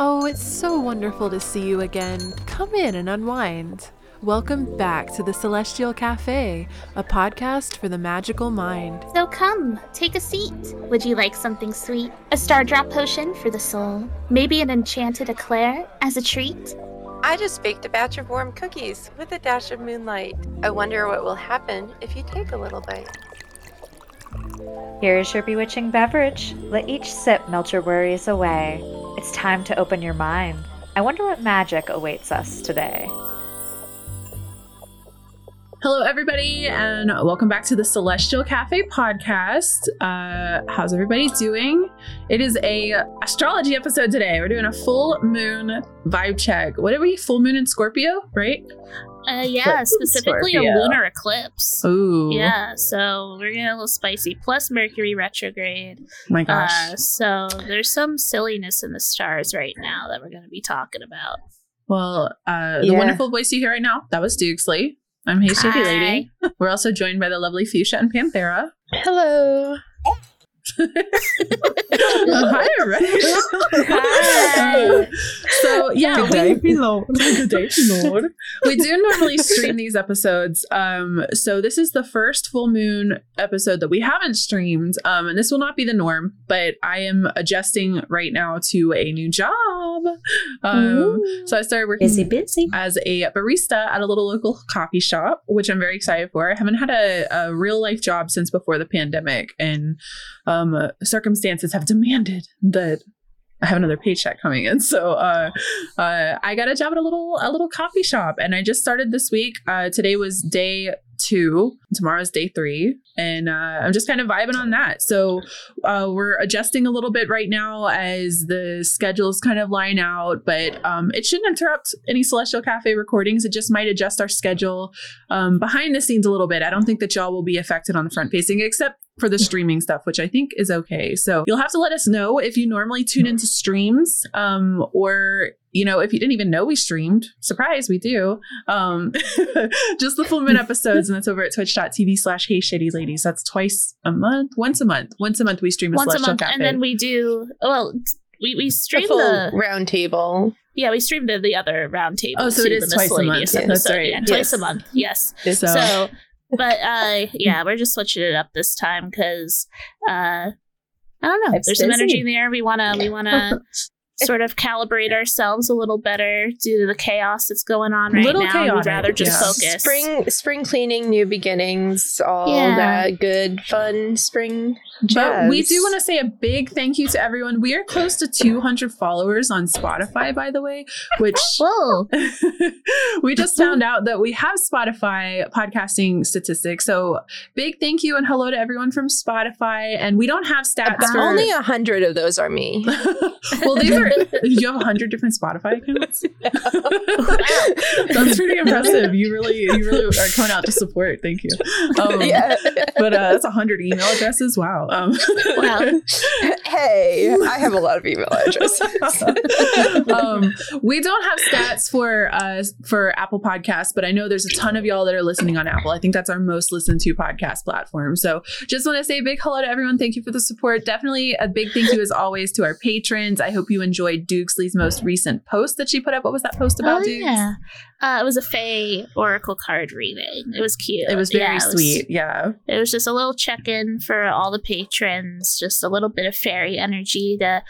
Oh, it's so wonderful to see you again. Come in and unwind. Welcome back to the Celestial Cafe, a podcast for the magical mind. So come, take a seat. Would you like something sweet? A star drop potion for the soul? Maybe an enchanted eclair as a treat? I just baked a batch of warm cookies with a dash of moonlight. I wonder what will happen if you take a little bite. Here is your bewitching beverage. Let each sip melt your worries away. It's time to open your mind. I wonder what magic awaits us today. Hello, everybody, and welcome back to the Celestial Cafe podcast. Uh, how's everybody doing? It is a astrology episode today. We're doing a full moon vibe check. What are we? Full moon in Scorpio, right? Uh, yeah, specifically Scorpio. a lunar eclipse. Ooh, Yeah, so we're getting a little spicy. Plus Mercury retrograde. my gosh. Uh, so there's some silliness in the stars right now that we're going to be talking about. well, uh, the Yeah. wonderful voice you hear right now that was Dukesley. I'm Hey Shady Hi. Lady. We're also joined by the lovely Fuchsia and Panthera. Hello. Hi, so yeah, Good we- day, Lord. Good day, Lord. we do normally stream these episodes. Um, so this is the first full moon episode that we haven't streamed. Um, and this will not be the norm, but I am adjusting right now to a new job. Um, so I started working Busy, busy. as a barista at a little local coffee shop, which I'm very excited for. I haven't had a, a real life job since before the pandemic, and um, uh, circumstances have demanded that I have another paycheck coming in. So uh, uh, I got a job at a little a little coffee shop, and I just started this week. Uh, today was day two. Tomorrow's day three, and uh, I'm just kind of vibing on that. So uh, we're adjusting a little bit right now as the schedules kind of line out, but um, it shouldn't interrupt any Celestial Cafe recordings. It just might adjust our schedule um, behind the scenes a little bit. I don't think that y'all will be affected on the front facing, except for the streaming stuff, which I think is okay. So you'll have to let us know if you normally tune into streams, um, or you know if you didn't even know we streamed. Surprise, we do. Um, just the full moon episodes, and that's over at twitch.tv slash hey shitty ladies. That's twice a month, once a month, once a month we stream a Once a month, and then we do. Well, we we The stream full the round table. yeah we streamed the, the other round table. Oh, so too, it is the twice a month. miscellaneous Yes. That's episode. right. Yeah, twice Yes. a month. Yes. so, So, but uh, yeah, we're just switching it up this time because uh, I don't know. It's There's some energy in the air. We wanna we wanna sort of calibrate ourselves a little better due to the chaos that's going on right Little now. chaotic, We'd rather just yeah. focus. Spring spring cleaning, new beginnings, all Yeah. that good fun spring jazz. But we do want to say a big thank you to everyone. We are close to 200 followers on Spotify, by the way, which Whoa! we just found out that we have Spotify podcasting statistics. So big thank you and hello to everyone from Spotify. And we don't have stats About for only a hundred of those are me. well, these are you have a 100 different Spotify accounts. That's pretty impressive. You really, you really are coming out to support. Thank you. Um, yeah. But uh, that's 100 email addresses. Wow. Um, Wow. hey, I have a lot of email addresses. um, we don't have stats for uh, for Apple Podcasts, but I know there's a ton of y'all that are listening on Apple. I think that's our most listened to podcast platform. So just want to say a big hello to everyone. Thank you for the support. Definitely a big thank you as always to our patrons. I hope you enjoyed Dukesley's most recent post that she put up. What was that post about, oh Dukes? yeah, uh, it was a Fae Oracle card reading. It was cute. It was very Yeah, it was- sweet. Yeah. It was just a little check in for all the patrons, just a little bit of fairy energy to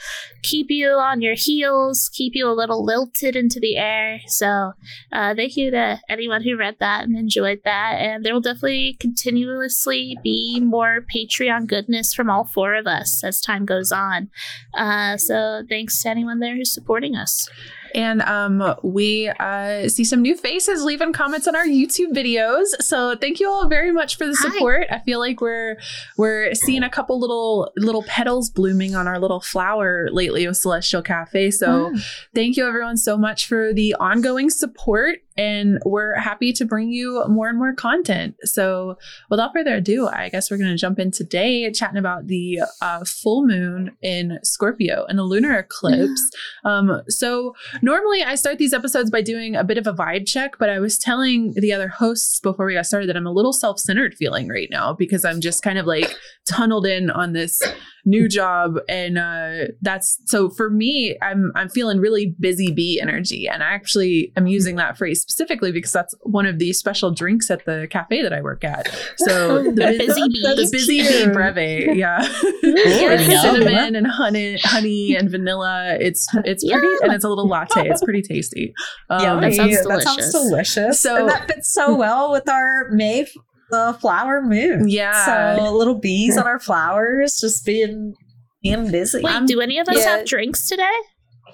keep you on your heels, keep you a little lilted into the air. So, uh, thank you to anyone who read that and enjoyed that. And there will definitely continuously be more Patreon goodness from all four of us as time goes on. Uh, so, thanks to anyone there who's supporting us. And um, we uh, see some new faces leaving comments on our YouTube videos. So thank you all very much for the Hi. support. I feel like we're we're seeing a couple little little petals blooming on our little flower lately with Celestial Cafe. So thank you everyone so much for the ongoing support. And we're happy to bring you more and more content. So without further ado, I guess we're going to jump in today chatting about the uh, full moon in Scorpio and the lunar eclipse. Um, so normally I start these episodes by doing a bit of a vibe check, but I was telling the other hosts before we got started that I'm a little self centered feeling right now because I'm just kind of like tunneled in on this new job, and uh, that's so for me. I'm I'm feeling really busy bee energy, and I actually am using that phrase specifically because that's one of the special drinks at the cafe that I work at. So the Busy bee. the busy bee breve, yeah, With cinnamon and honey, honey and vanilla. It's it's pretty, Yum. and it's a little latte. It's pretty tasty. Um, That sounds That sounds delicious. delicious. So- and that fits so well with our May f- the flower moon. Yeah. So little bees on our flowers, just being being busy. Wait, I'm- do any of us yeah. have drinks today?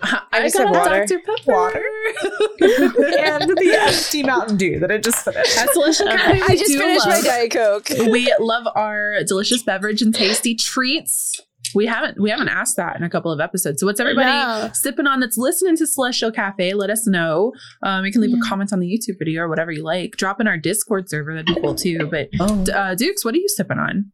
I just got have water. Dr Pepper. Water. and the empty Mountain Dew that I just finished. That's delicious. Okay. I just do finished my Diet Coke. we love our delicious beverage and tasty treats. We haven't we haven't asked that in a couple of episodes. So what's everybody No. sipping on that's listening to Celestial Cafe? Let us know. Um, you can leave a comment on the YouTube video or whatever you like. Drop in our Discord server. That'd be cool too. But Oh. uh, Dukes, what are you sipping on?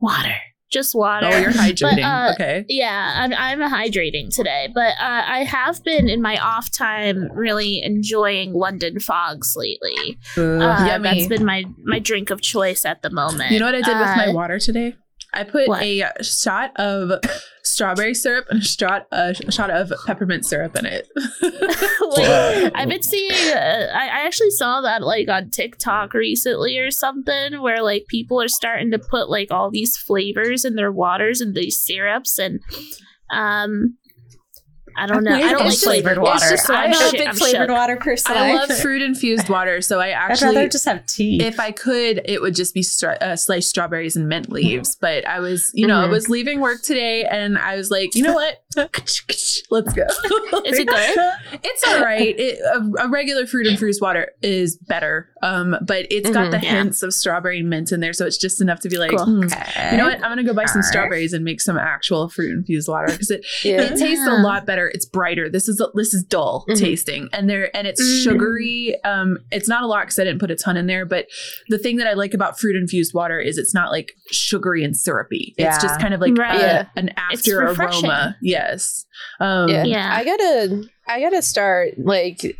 Water. Just water. Oh, you're hydrating. uh, okay. Yeah, I'm, I'm hydrating today, but uh, I have been in my off time really enjoying London fogs lately. Uh, Yummy. that's been my my drink of choice at the moment. You know what I did with my Uh, water today? I put what? a shot of strawberry syrup and a shot a shot of peppermint syrup in it. Wait, I've been seeing. Uh, I, I actually saw that like on TikTok recently or something, where like people are starting to put like all these flavors in their waters and these syrups, and um, I don't know. I don't like just- flavored it's water. just- I'm, I'm not a big I'm flavored shook. water person. I love fruit infused water, so I actually I'd rather just have tea. if I could, it would just be stra- uh, sliced strawberries and mint leaves. But I was, you know, I Mhm. was leaving work today, and I was like, you know what? Let's go. Is it good? It's all right. It, a, a regular fruit infused water is better, um, but it's got Mhm. the Yeah. hints of strawberry and mint in there, so it's just enough to be like, Cool. hmm, Okay. you know what? I'm gonna go buy some Alright. strawberries and make some actual fruit infused water because it Yeah. it tastes a lot better. It's brighter. This is this is dull Mhm. tasting, and there and it's Mm. sugary. Um, it's not a lot because I didn't put a ton in there. But the thing that I like about fruit infused water is it's not like sugary and syrupy. Yeah. It's just kind of like Right. a- Yeah. an after aroma. Yes. Um, yeah. Yeah. I gotta I gotta start like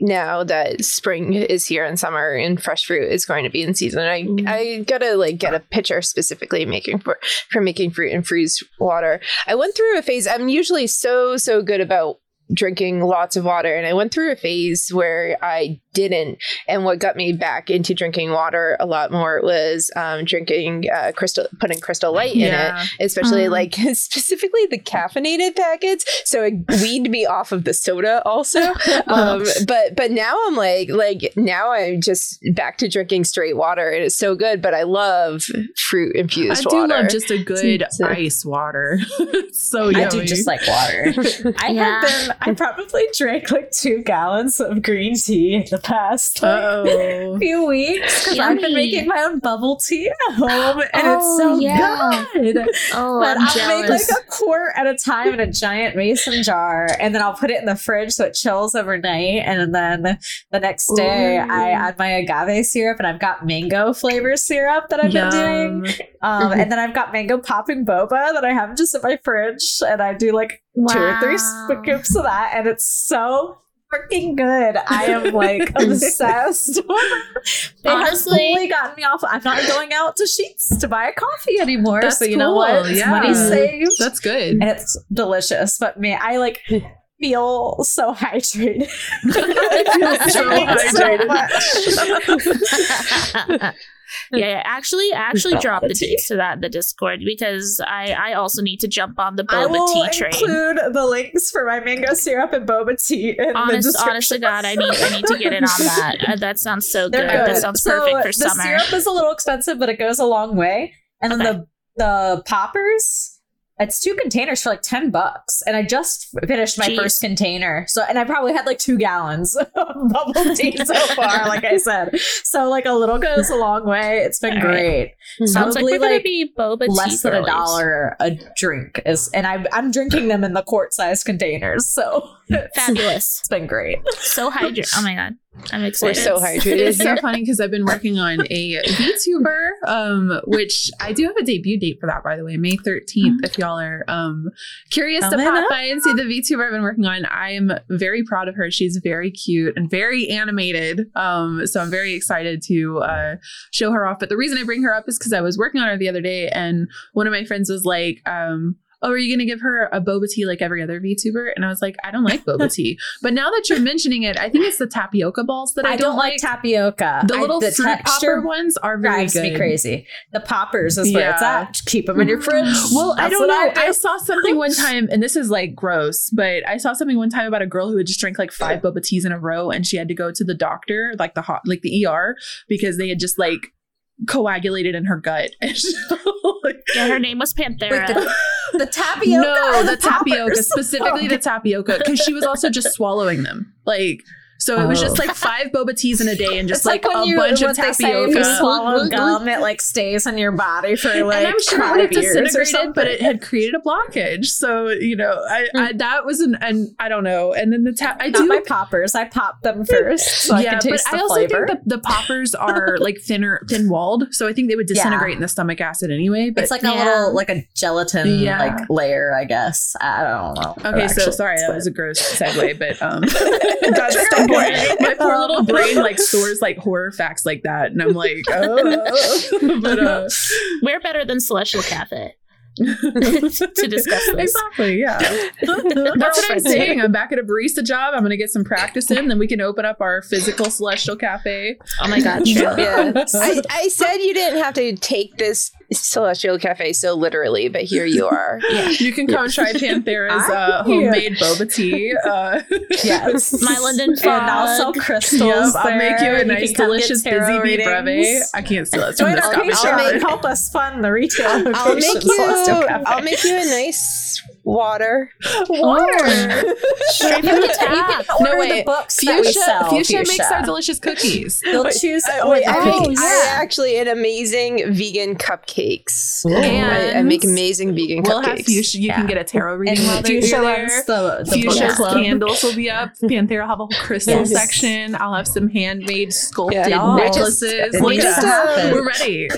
now that spring is here and summer and fresh fruit is going to be in season. I Mm. I gotta like get a pitcher specifically making for for making fruit and freeze water. I went through a phase. I'm usually so so good about drinking lots of water and I went through a phase where I didn't and what got me back into drinking water a lot more was um, drinking uh, crystal putting crystal light in it especially Mm. like specifically the caffeinated packets. So it weaned me off of the soda also. Um, but but now I'm like like now I'm just back to drinking straight water. It is so good, but I love fruit infused. I do water. love just a good So- ice water. so yummy. I do just like water. I Yeah. have been. I probably drank like two gallons of green tea the past like, few weeks because I've been making my own bubble tea at home, and Oh, it's so yeah. good. Oh, but I'm I'll make like a quart at a time in a giant mason jar, and then I'll put it in the fridge so it chills overnight. And then the next day, Ooh. I add my agave syrup, and I've got mango flavor syrup that I've been doing. Yum. Um. And then I've got mango popping boba that I have just in my fridge, and I do like two or three scoops of that, and it's so freaking good. I am like obsessed. they Honestly- have gotten me off. I'm not going out to Sheetz to buy a coffee anymore. That's so you know what? Yeah. money saved, That's good. and it's delicious. But man, I like feel so hydrated. I feel so hydrated. yeah, yeah. Actually, I actually drop the dates to that in the Discord because I I also need to jump on the I boba will tea train. include the links for my mango syrup and boba tea in the Honest, description. honest God, I need I need to get in on that. Uh, that sounds so good. They're That sounds perfect for the summer. syrup is a little expensive, but it goes a long way. And then the the poppers, it's two containers for like ten bucks. And I just finished my Jeez. first container. So and I probably had like two gallons of bubble tea so far, like I said. So like a little goes a long way. It's been All right. great. Sounds like Probably, gonna like, be boba Less than a dollar a drink is, and I, I'm drinking them in the quart size containers. So it's Fabulous. been great. So hydrated. Oh my god. I'm excited. We're so hydrated. It's so funny because I've been working on a VTuber, um, which I do have a debut date for that, by the way, May 13th. If y'all are um, curious to Coming pop up. by and see the VTuber I've been working on, I am very proud of her. She's very cute and very animated. Um, so I'm very excited to uh, show her off. But the reason I bring her up is because I was working on her the other day, and one of my friends was like, um, oh, are you going to give her a boba tea like every other VTuber? And I was like, I don't like boba tea. But now that you're mentioning it, I think it's the tapioca balls that I, I don't like tapioca. The I- little fruit popper texture ones are very drives good. me crazy. The poppers is where it's at. Keep them in your fridge. Well, I don't know. I, do. saw something one time, and this is like gross, but I saw something one time about a girl who had just drank like five boba teas in a row, and she had to go to the doctor, like the hot, like the ER, because they had just like coagulated in her gut. And so, like, yeah, her name was Panthera. Wait, the, the tapioca. no, or the tapioca, specifically the tapioca, because she was also just swallowing them, like. So it was just like five boba teas in a day and just It's like, like, a you, bunch of they say you tapioca. swallow gum, it like stays in your body for like and I'm sure it would have disintegrated, but it had created a blockage. So you know, I, I that was an and I don't know. And then the tap, I Not do. my poppers. I pop them first so I yeah, can taste but the I also flavor. think the, the poppers are like thinner, thin walled, so I think they would disintegrate in the stomach acid anyway. But it's like a little like a gelatin Yeah. like layer, I guess. I don't know. okay, so actually, sorry that was a gross segue, but um, that's my poor little brain like stores like horror facts like that, and I'm like, oh, but uh, We're better than Celestial Cafe to discuss this. Exactly, yeah. That's what I'm saying. I'm back at a barista job. I'm going to get some practice in, then we can open up our physical celestial cafe. Oh my god, true. Yeah. I, I said you didn't have to take this celestial cafe so literally, but here you are. You can come try Panthera's uh, homemade boba tea. Uh, Yes. My London and also fog. crystals. yep, I'll make you a nice, can come get delicious busy bee breve. I can't steal it from Join this our coffee I'll make- Patreon. Help us fund the retail. I'll make you. I'll make you a nice water. water. Straight from the tap. Order No, wait. the books that we Fuchsia, sell. Fuchsia makes our delicious cookies. You'll choose. Uh, or wait, the I cookies. make I actually an amazing vegan cupcakes. Ooh. I, I make amazing vegan We'll have cupcakes. Fuchsia. You can get a tarot And reading while they're Fuchsia there. the, the Fuchsia's club. candles will be up. Panthera will have a whole crystal Yes. section. I'll have some handmade sculpted Yeah. necklaces. It Look needs at to happen. We're ready.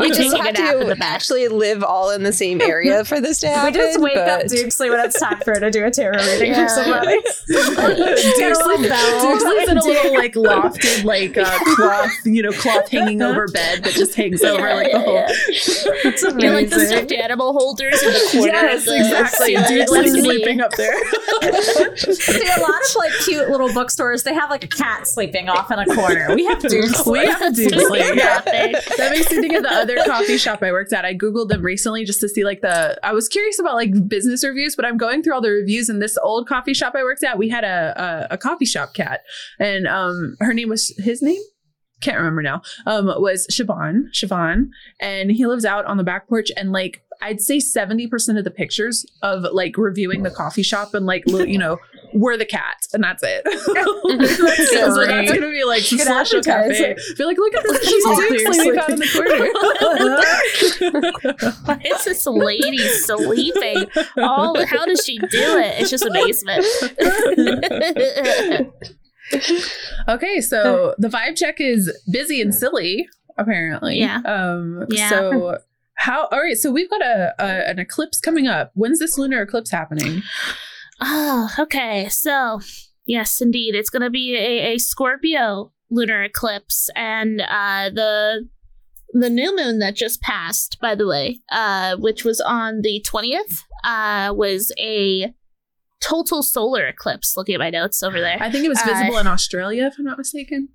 We just have a nap in to actually live all in the same area for this to We happen. just wake up but- Dukesley when it's time for her to do a tarot reading Yeah. for somebody. Dukesley- bell. Dukesley's in a little like lofted like uh, cloth, you know, cloth hanging over bed that just hangs over like the whole. It's You know, like the stuffed animal holders in the corner Yes, the exactly. Yeah, Dukesley's that's sleeping up there. See, a lot of like cute little bookstores, they have like a cat sleeping off in a corner. We have Dukesley. we have Dukesley. Yeah. Yeah. That makes me think of the other coffee shop I worked at. I googled them recently just to see like the. I was curious about like business reviews, but I'm going through all the reviews. And this old coffee shop I worked at, we had a a, a coffee shop cat, and um, her name was his name. Can't remember now. Um, was Siobhan, Siobhan, and he lives out on the back porch. And like, I'd say seventy percent of the pictures of like reviewing the coffee shop and like, you know, were the cat, and that's it. so that's gonna be like Good celestial cafe. advertising. Be like, look at this cute All Dukesley out in the corner. Why is this lady sleeping? All how does she do it? It's just amazement. okay, so the vibe check is busy and silly, apparently. Yeah. Um. Yeah. So. How? All right. So we've got a, a an eclipse coming up. When's this lunar eclipse happening? Oh, okay. So, yes, indeed, it's going to be a, a Scorpio lunar eclipse, and uh, the the new moon that just passed, by the way, uh, which was on the twentieth, uh, was a total solar eclipse. Looking at my notes over there. I think it was Uh, visible in Australia, if I'm not mistaken.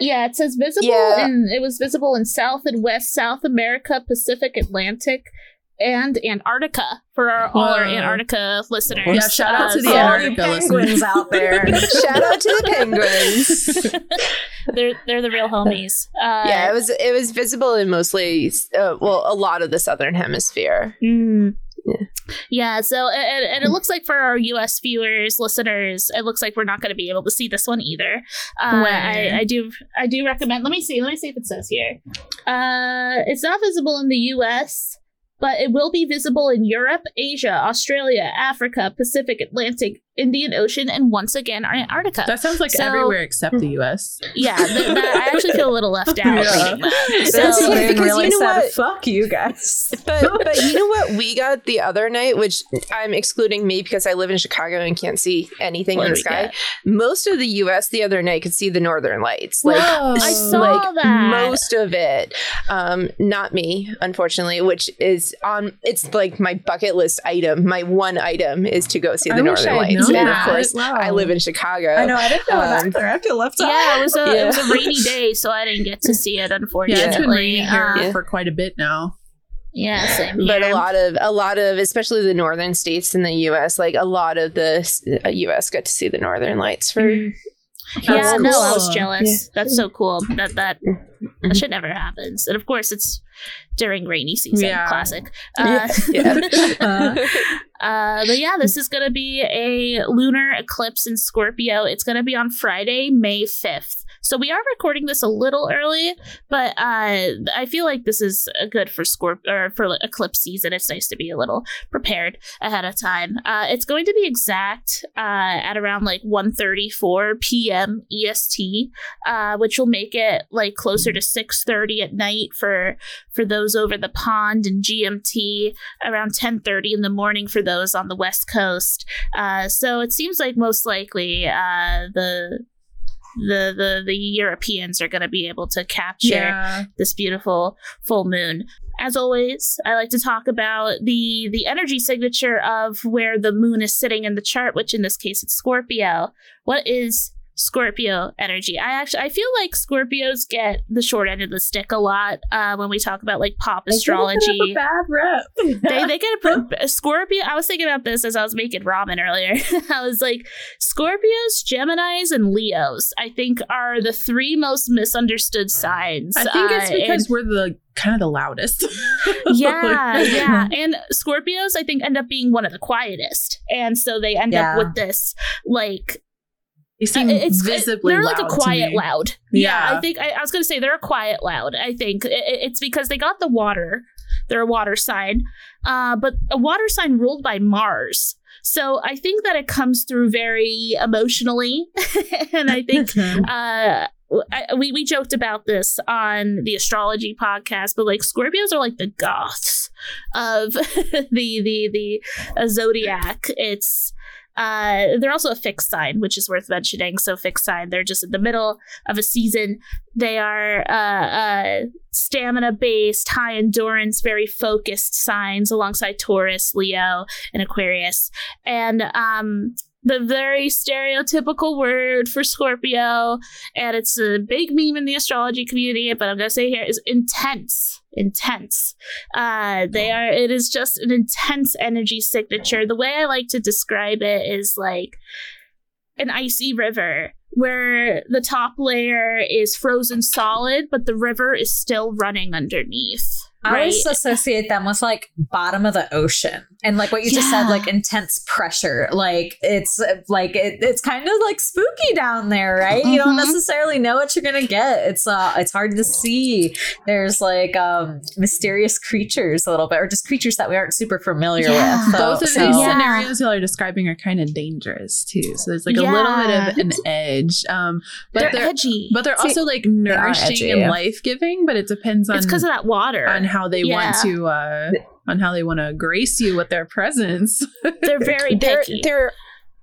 Yeah, it says visible, Yeah. and it was visible in South and West South America, Pacific, Atlantic, and Antarctica for our, all our Antarctica listeners. Yeah, shout out to the so- all you Antarctica penguins out there. Shout out to the penguins. they're they're the real homies. Uh, yeah, it was it was visible in mostly uh, well a lot of the southern hemisphere. Mm. Yeah. Yeah, so and, and it looks like for our U.S. viewers, listeners, it looks like we're not going to be able to see this one either. Uh, When? I, I do, I do recommend. Let me see. Let me see if it says here. Uh, it's not visible in the U.S., but it will be visible in Europe, Asia, Australia, Africa, Pacific, Atlantic, Indian Ocean, and once again Antarctica. That sounds like So- everywhere except the U.S. yeah, th- that, I actually feel a little left out Yeah. that. That's So, funny because really you know said, what? "Fuck you guys." But but you know what we got the other night, which I'm excluding me because I live in Chicago and can't see anything What in the sky. get? Most of the U.S. the other night could see the northern lights. Like Whoa. I saw like that. most of it. Um, not me, unfortunately, which is on. It's like my bucket list item. My one item is to go see the I northern lights, known and of course, Wow. I live in Chicago. I know. I didn't know Um, that either. I feel left out. yeah, it was a it was a rainy day, so I didn't get to see it. Yeah, Unfortunately, it's been raining here Uh, for quite a bit now. yeah, same but a lot of a lot of especially the northern states in the U.S. Like a lot of the uh, U.S. got to see the northern lights for Mm. Yeah, That's no, I was cool. jealous. That's so cool. That that that shit never happens. And of course, it's during rainy season. Yeah. Classic. Uh, Yeah. Uh, uh, but yeah, this is going to be a lunar eclipse in Scorpio. It's going to be on Friday, May 5th. So we are recording this a little early, but uh, I feel like this is good for Scorp or for eclipse season. It's nice to be a little prepared ahead of time. Uh, it's going to be exact uh, at around like 1.34 p.m. EST, uh, which will make it like closer to 6.30 at night for for those over the pond and GMT around 10:30 in the morning for those on the west coast. Uh, so it seems like most likely uh, the the the the Europeans are going to be able to capture Yeah. this beautiful full moon. As always, I like to talk about the the energy signature of where the moon is sitting in the chart, which in this case it's Scorpio. What is Scorpio energy? I actually I feel like Scorpios get the short end of the stick a lot uh, when we talk about like pop astrology bad rep. they they get a, a Scorpio. I was thinking about this as I was making ramen earlier. I was like, Scorpios, Gemini's, and Leos. I think are the three most misunderstood signs. I think it's Uh, because we're the kind of the loudest. yeah, yeah, and Scorpios I think end up being one of the quietest, and so they end Yeah. up with this like They seem uh, it's visibly they're like a quiet loud. Yeah, Yeah. I think I, I was gonna say they're a quiet loud. I think I- I- it's because they got the water. They're a water sign, uh, but a water sign ruled by Mars. So I think that it comes through very emotionally, and I think uh, I, we we joked about this on the astrology podcast, but like Scorpios are like the goths of the the the uh, zodiac. It's uh, they're also a fixed sign, which is worth mentioning. So fixed sign, they're just in the middle of a season. They are uh, uh, stamina based, high endurance, very focused signs alongside Taurus, Leo, and Aquarius. And um, the very stereotypical word for Scorpio, and it's a big meme in the astrology community, but I'm going to say here is intense. Intense. Uh, they are, it is just an intense energy signature. The way I like to describe it is like an icy river where the top layer is frozen solid, but the river is still running underneath. I always associate them with like bottom of the ocean and like what you just said, like intense pressure. Like it's like it, it's kind of like spooky down there, right? You don't Mhm. necessarily know what you're gonna get. It's uh, it's hard to see. There's like um mysterious creatures a little bit, or just creatures that we aren't super familiar Yeah. with. So, Both of so- these Yeah. scenarios y'all are describing are kind of dangerous too. So there's like a little bit of an edge. Um, but they're, they're, edgy. but they're See, also like nourishing edgy. and life giving. But it depends on it's because of that water. on how they Yeah. want to uh, on how they want to grace you with their presence. They're very they're they're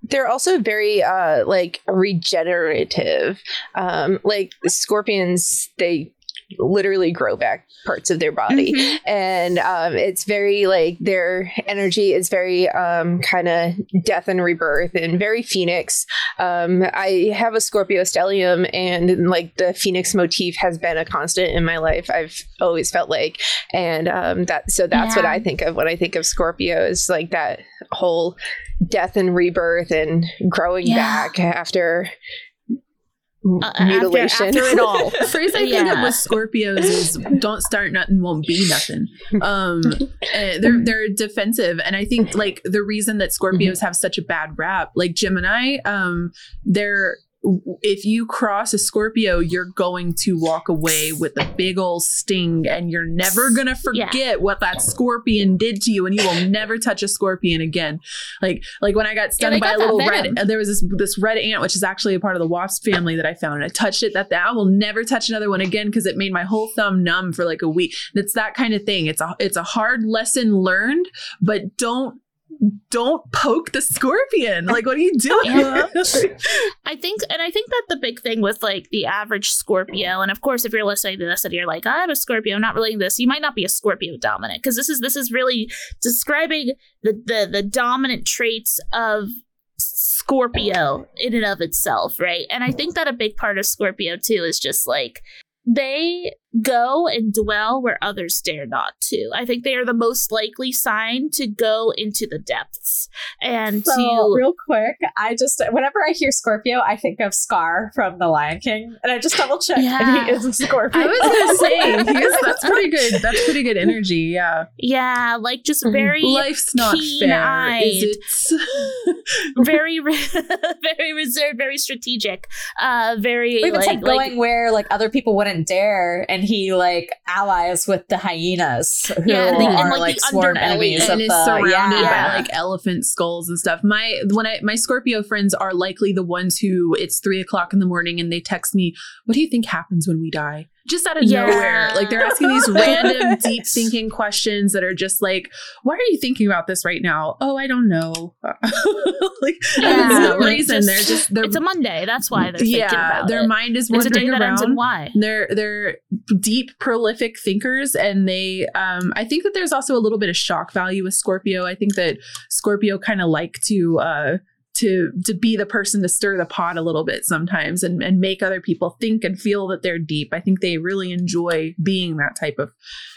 they're also very uh like regenerative um like scorpions they literally grow back parts of their body Mhm. and um it's very like their energy is very um kind of death and rebirth and very phoenix um i have a scorpio stellium and like the phoenix motif has been a constant in my life i've always felt like and um that so that's what i think of when i think of scorpio is like that whole death and rebirth and growing Yeah. back after Uh, mutilation. after it all. Phrase I think of with Scorpios is "Don't start nothing, won't be nothing." Um, eh, they're they're defensive, and I think like the reason that Scorpios have such a bad rap, like Gemini, um, they're if you cross a Scorpio, you're going to walk away with a big old sting and you're never going to Yeah. forget what that scorpion did to you and you will never touch a scorpion again. Like like when I got stung they by got a little venom. red there was this this red ant which is actually a part of the wasp family that I found and I touched it that that I will never touch another one again because it made my whole thumb numb for like a week. It's that kind of thing. It's a it's a hard lesson learned, but don't don't poke the scorpion. Like what are you doing? I think, and I think that the big thing with like the average Scorpio, and of course, if you're listening to this and you're like, I'm a Scorpio, I'm not relating this, you might not be a Scorpio dominant because this is this is really describing the the the dominant traits of Scorpio in and of itself, right? And I think that a big part of Scorpio too is just like they go and dwell where others dare not to. I think they are the most likely sign to go into the depths and So, to real quick, I just whenever I hear Scorpio, I think of Scar from The Lion King, and I just double check, and he is a Scorpio. I was gonna say he is, that's pretty good. That's pretty good energy. Yeah, Yeah, like just Mhm. very, life's not fair, is keen-eyed. it? very, re- very reserved, very strategic. Uh, very Even like, said going like where like other people wouldn't dare, and he like allies with the hyenas who Yeah, and the- and, are like, like, the sworn enemies and of is the surrounded yeah. by like elephant skulls and stuff. My when I my Scorpio friends are likely the ones who it's three o'clock in the morning and they text me, "What do you think happens when we die?" Just out of Yeah. nowhere, like they're asking these random, deep thinking questions that are just like, "Why are you thinking about this right now?" Oh, I don't know. like Yeah, there's no reason. just- they're just they're it's a Monday. That's why they're thinking yeah, about their it. mind is It's a wandering day that around. ends in Y. They're they're deep, prolific thinkers, and they. Um, I think that there's also a little bit of shock value with Scorpio. I think that Scorpio kind of like to uh, to to be the person to stir the pot a little bit sometimes, and and make other people think and feel that they're deep. I think they really enjoy being that type of.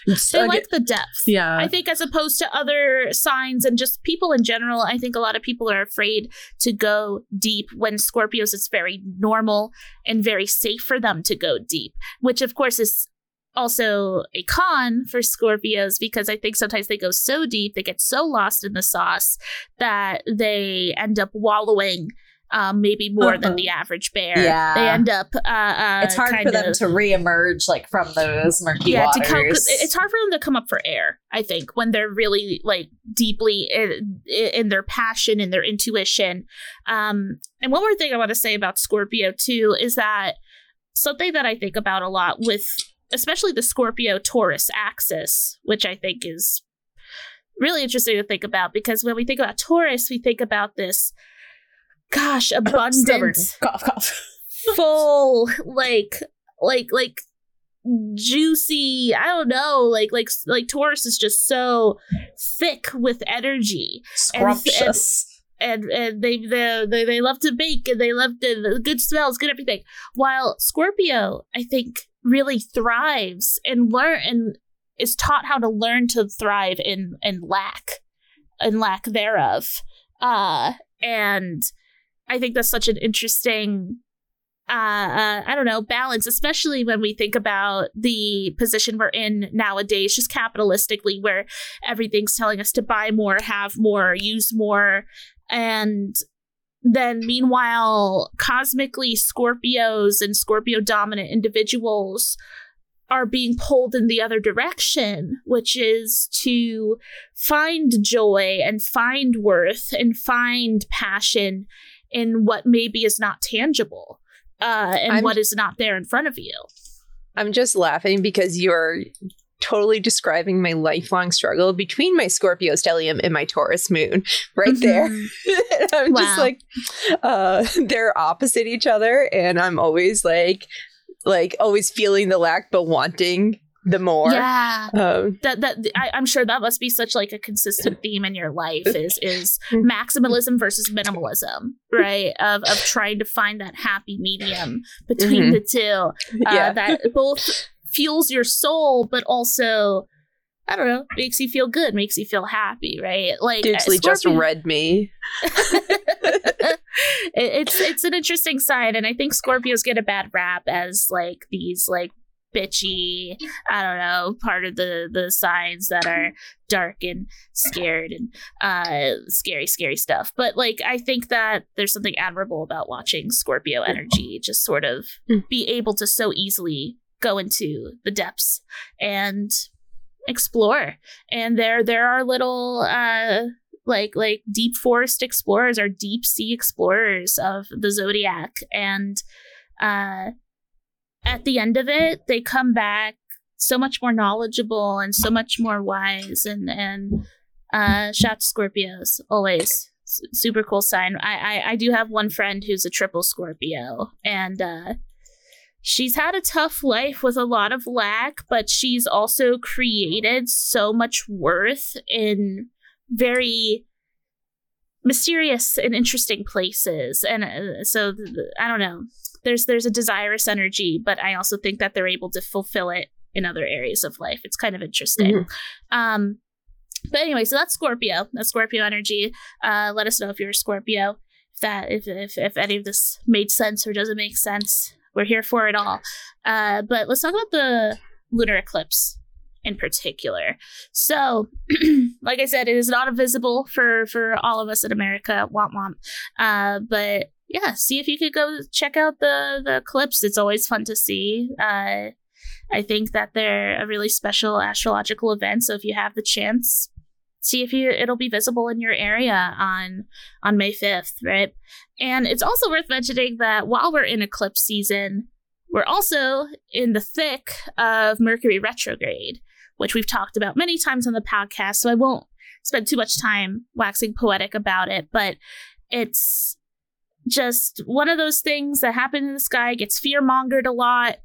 They like the depth. yeah, I think as opposed to other signs and just people in general, I think a lot of people are afraid to go deep when Scorpios it's very normal and very safe for them to go deep, which of course is also a con for Scorpios because I think sometimes they go so deep, they get so lost in the sauce that they end up wallowing um, maybe more than Uh-huh. the average bear. Yeah. They end up uh, uh it's hard for them of- to reemerge like from those murky yeah, waters. to come, it's hard for them to come up for air. I think when they're really like deeply in, in their passion and their intuition. Um, and one more thing I want to say about Scorpio too is that something that I think about a lot with, especially the Scorpio Taurus axis, which I think is really interesting to think about because when we think about Taurus, we think about this, gosh, abundant Cough, cough. full like like like juicy i don't know like like like taurus is just so thick with energy Scrumptious. and and they they they, they love to bake and they love the, the good smells good everything while scorpio i think really thrives and learn and is taught how to learn to thrive in in lack and lack thereof uh and i think that's such an interesting uh, uh, I don't know, balance, especially when we think about the position we're in nowadays, just capitalistically, where everything's telling us to buy more, have more, use more. And then, meanwhile, cosmically, Scorpios and Scorpio dominant individuals are being pulled in the other direction, which is to find joy and find worth and find passion in what maybe is not tangible uh, and I'm- what is not there in front of you. I'm just laughing because you're totally describing my lifelong struggle between my Scorpio stellium and my Taurus moon right there. Mhm. I'm just like uh they're opposite each other and I'm always like like always feeling the lack but wanting the more. Yeah. Um That that I, I'm sure that must be such like a consistent theme in your life is is maximalism versus minimalism, right? Of of trying to find that happy medium between Mhm. the two. Uh, yeah. that both fuels your soul, but also I don't know, makes you feel good, makes you feel happy, right? Like uh, just read me. it's it's an interesting side, and I think Scorpios get a bad rap as like these like bitchy i don't know part of the the signs that are dark and scared and uh scary scary stuff but like i think that there's something admirable about watching scorpio energy just sort of Mm. be able to so easily go into the depths and explore. And there there are little uh like like deep forest explorers or deep sea explorers of the zodiac. And uh at the end of it they come back so much more knowledgeable and so much more wise and and uh shout scorpios always. S- super cool sign. I, I i do have one friend who's a triple scorpio and uh she's had a tough life with a lot of lack but she's also created so much worth in very mysterious and interesting places. And uh, so th- i don't know. There's there's a desirous energy but i also think that they're able to fulfill it in other areas of life. It's kind of interesting. Um but anyway so that's scorpio that's scorpio energy. Uh let us know if you're a scorpio if that if if, if any of this made sense or doesn't make sense we're here for it all. Uh but let's talk about the lunar eclipse in particular. So like i said it is not visible for for all of us in america. Womp womp. Uh but yeah see if you could go check out the the eclipse. It's always fun to see. Uh i think that they're a really special astrological event. So if you have the chance see if you it'll be visible in your area on on may 5th right? And it's also worth mentioning that while we're in eclipse season we're also in the thick of mercury retrograde which we've talked about many times on the podcast so i won't spend too much time waxing poetic about it but it's just one of those things that happen in the sky gets fear mongered a lot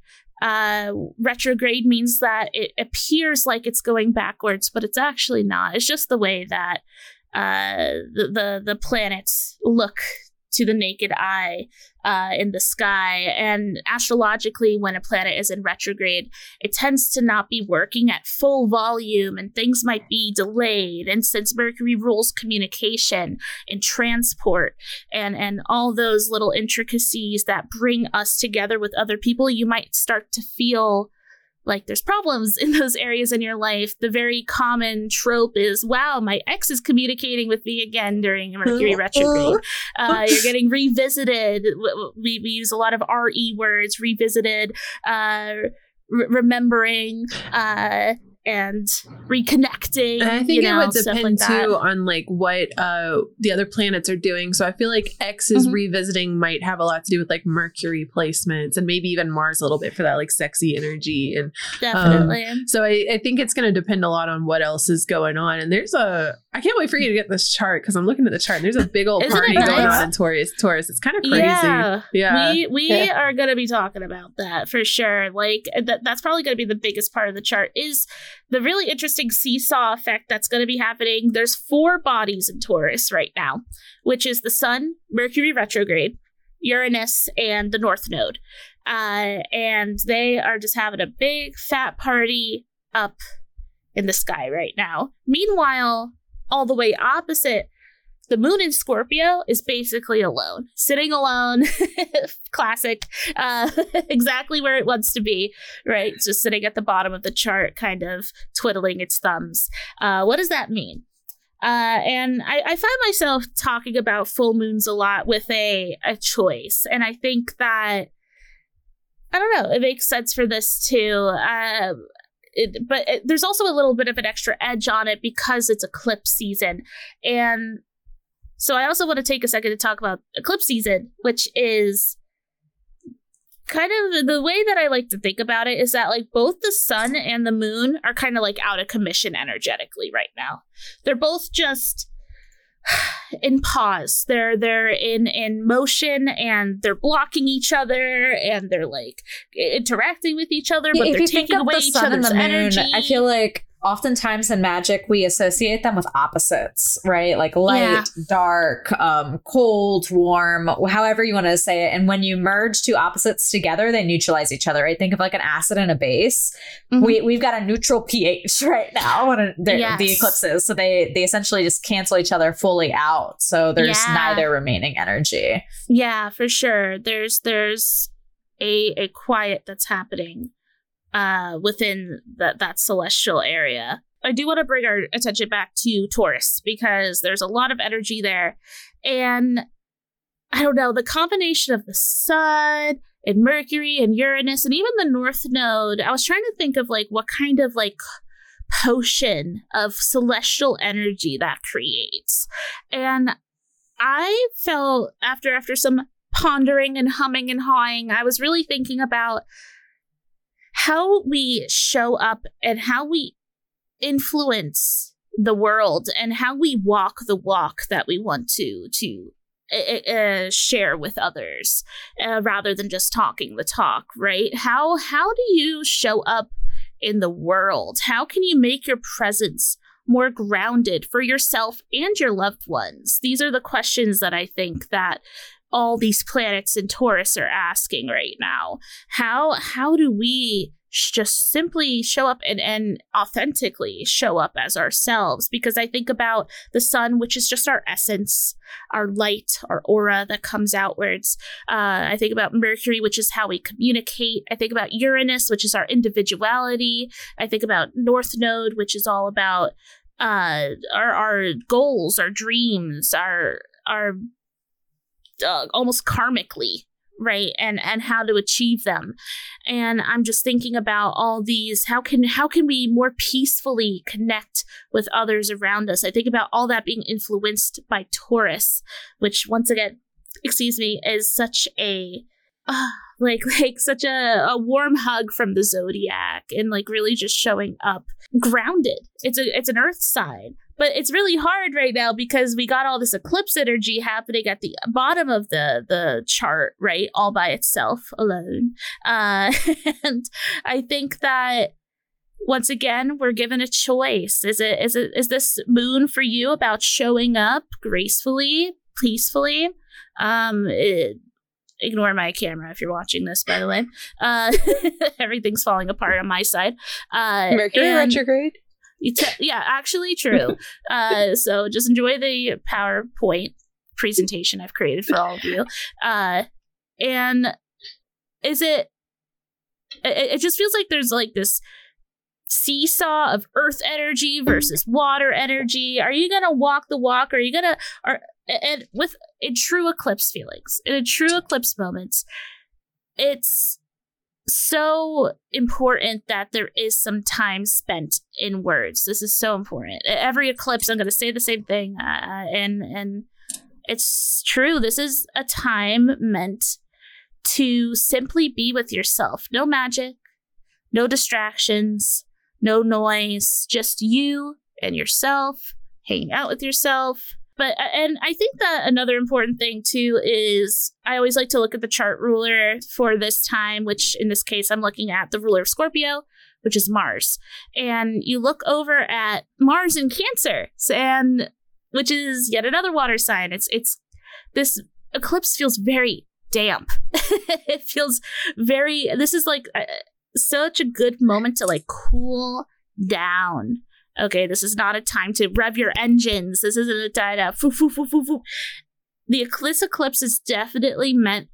uh retrograde means that it appears like it's going backwards but it's actually not. It's just the way that uh the the, the planets look to the naked eye uh, in the sky. And astrologically, when a planet is in retrograde, it tends to not be working at full volume and things might be delayed. And since Mercury rules communication and transport and, and all those little intricacies that bring us together with other people, you might start to feel like there's problems in those areas in your life. The very common trope is, wow, my ex is communicating with me again during Mercury retrograde. Uh, you're getting revisited. We, we use a lot of RE words, revisited, uh, re- remembering, uh, and reconnecting. And I think you it would depend like too on like what uh the other planets are doing. So I feel like X is Mhm. revisiting might have a lot to do with like Mercury placements and maybe even Mars a little bit for that like sexy energy. And Definitely. so I, I think it's going to depend a lot on what else is going on. And there's a I can't wait for you to get this chart because I'm looking at the chart. And there's a big old Isn't it party going on in Taurus. Taurus. It's kind of crazy. Yeah. Yeah. We we Yeah. are going to be talking about that for sure. Like that that's probably going to be the biggest part of the chart is the really interesting seesaw effect that's going to be happening. There's four bodies in Taurus right now, which is the Sun, Mercury retrograde, Uranus, and the North Node. Uh, and they are just having a big fat party up in the sky right now. Meanwhile, all the way opposite, the moon in Scorpio is basically alone, sitting alone. Classic, uh, exactly where it wants to be, right? Just sitting at the bottom of the chart, kind of twiddling its thumbs. Uh, what does that mean? Uh, and I, I find myself talking about full moons a lot with a, a choice. And I think that, I don't know, it makes sense for this too. Uh, it, but it, there's also a little bit of an extra edge on it because it's eclipse season. And so I also want to take a second to talk about eclipse season, which is kind of the way that I like to think about it is that like both the sun and the moon are kind of like out of commission energetically right now. They're both just in pause. They're they're in in motion and they're blocking each other and they're like interacting with each other, but if they're taking away each other's the moon, energy. I feel like oftentimes in magic we associate them with opposites, right? Like light, Yeah. dark, um, cold, warm, however you want to say it. And when you merge two opposites together, they neutralize each other. Right? Think of like an acid and a base. Mhm. We we've got a neutral pH right now when the, Yes. the eclipses, so they they essentially just cancel each other fully out. So there's Yeah. neither remaining energy. Yeah, for sure. There's there's a a quiet that's happening uh, within that that celestial area. I do want to bring our attention back to Taurus because there's a lot of energy there, and I don't know the combination of the sun and Mercury and Uranus and even the North Node. I was trying to think of like what kind of like potion of celestial energy that creates, and I felt after after some pondering and humming and hawing, I was really thinking about how we show up and how we influence the world and how we walk the walk that we want to to uh, uh, share with others uh, rather than just talking the talk right? How how do you show up in the world? How can you make your presence more grounded for yourself and your loved ones? These are the questions that i think that all these planets in Taurus are asking right now. How how do we just simply show up and, and authentically show up as ourselves? Because i think about the sun which is just our essence our light our aura that comes outwards. Uh, i think about mercury which is how we communicate. I think about uranus which is our individuality. I think about north node which is all about uh, our, our goals our dreams our our uh, almost karmically right? And and how to achieve them. And i'm just thinking about all these how can how can we more peacefully connect with others around us? I think about all that being influenced by taurus which once again excuse me is such a uh, like like such a, a warm hug from the zodiac and like really just showing up grounded. It's a it's an earth sign but it's really hard right now because we got all this eclipse energy happening at the bottom of the the chart right all by itself alone. Uh and i think that once again we're given a choice. Is it is it is this moon for you about showing up gracefully peacefully? Um it, ignore my camera if you're watching this by the way. Uh everything's falling apart on my side. Uh mercury and, retrograde yeah, actually true. uh, so just enjoy the PowerPoint presentation I've created for all of you. Uh, and is it, it? It just feels like there's like this seesaw of earth energy versus water energy. Are you gonna walk the walk? Or are you gonna are and with in true eclipse feelings, in a true eclipse moments, it's so important that there is some time spent in words. This is so important. Every eclipse, I'm going to say the same thing, uh, and and it's true. This is a time meant to simply be with yourself. No magic, no distractions, no noise. Just you and yourself, hanging out with yourself, but uh, and I think that another important thing too is I always like to look at the chart ruler for this time, which in this case I'm looking at the ruler of Scorpio, which is Mars. And you look over at Mars in Cancer, and which is yet another water sign. It's it's this eclipse feels very damp. it feels very this is like uh, such a good moment to like cool down okay, this is not a time to rev your engines. This isn't a time to foo, foo, foo, foo, foo. The Eclipse Eclipse is definitely meant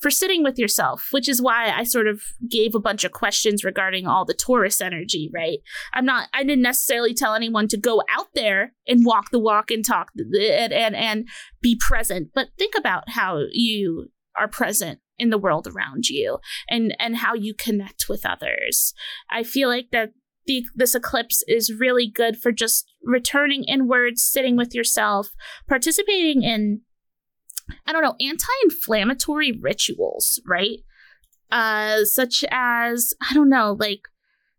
for sitting with yourself, which is why I sort of gave a bunch of questions regarding all the Taurus energy, right? I'm not, I didn't necessarily tell anyone to go out there and walk the walk and talk and, and, and be present, but think about how you are present in the world around you and and how you connect with others. I feel like that the, this eclipse is really good for just returning inwards, sitting with yourself, participating in, I don't know, anti inflammatory rituals, right? Uh, such as, I don't know, like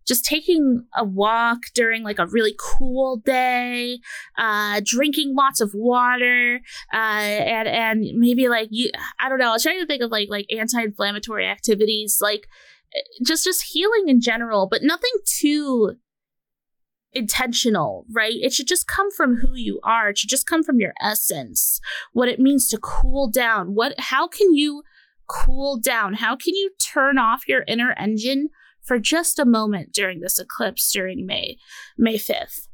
just taking a walk during like a really cool day, uh, drinking lots of water, uh, and and maybe like you, I don't know. I was trying to think of like like anti-inflammatory activities, like just just healing in general, but nothing too intentional, right? It should just come from who you are. It should just come from your essence. What it means to cool down. What how can you cool down? How can you turn off your inner engine for just a moment during this eclipse during May May 5th?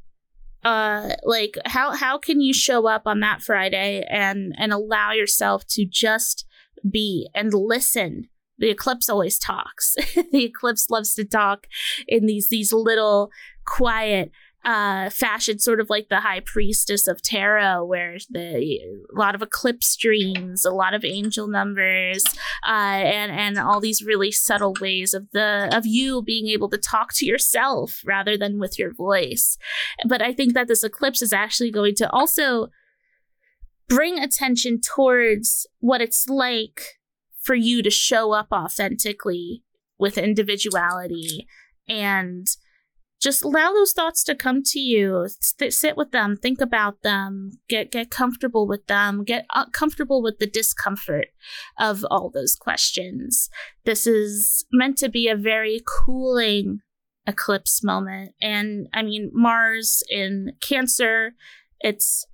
Uh like how how can you show up on that Friday and and allow yourself to just be and listen the eclipse always talks. the eclipse loves to talk in these these little quiet uh, fashion, sort of like the high priestess of tarot, where the a lot of eclipse dreams, a lot of angel numbers, uh, and and all these really subtle ways of the of you being able to talk to yourself rather than with your voice. But I think that this eclipse is actually going to also bring attention towards what it's like for you to show up authentically with individuality and just allow those thoughts to come to you. Sit with them think about them get get comfortable with them get uh, comfortable with the discomfort of all those questions. This is meant to be a very cooling eclipse moment. And i mean mars in cancer it's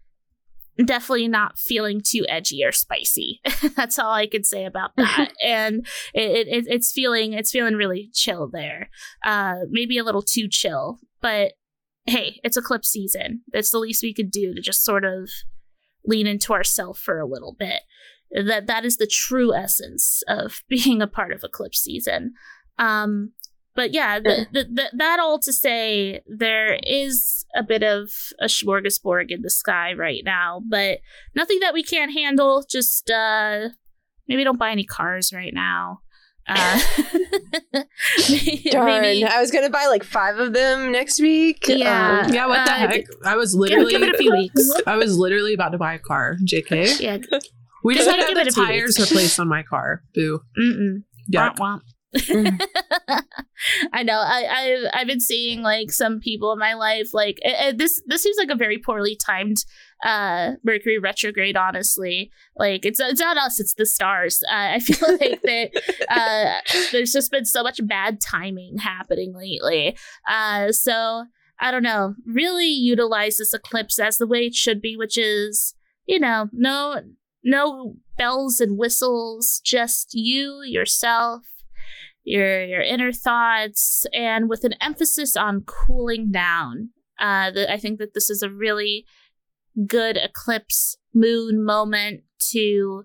definitely not feeling too edgy or spicy. That's all I could say about that. and it, it, it's feeling it's feeling really chill there. Uh, maybe a little too chill, but hey, it's eclipse season. It's the least we could do to just sort of lean into ourselves for a little bit. That that is the true essence of being a part of eclipse season. Um, but yeah, the, the, the, that all to say, there is a bit of a smorgasbord in the sky right now, but nothing that we can't handle. Just uh, maybe don't buy any cars right now. Uh, Darn, maybe, I was gonna buy like five of them next week. Yeah, um, yeah. What the uh, heck? I was literally give, give, it a few weeks. I was literally about to buy a car. Jk. Yeah, we just had to get the tires replaced on my car. Boo. Mm-mm. Yeah. Womp, womp. Mm. I know. I, I've I've been seeing like some people in my life like it, it, this. This seems like a very poorly timed uh Mercury retrograde. Honestly, like it's it's not us. It's the stars. Uh, I feel like that uh, there's just been so much bad timing happening lately. Uh, so I don't know. Really utilize this eclipse as the way it should be, which is you know no no bells and whistles, just you yourself your your inner thoughts, and with an emphasis on cooling down. Uh, the, I think that this is a really good eclipse moon moment to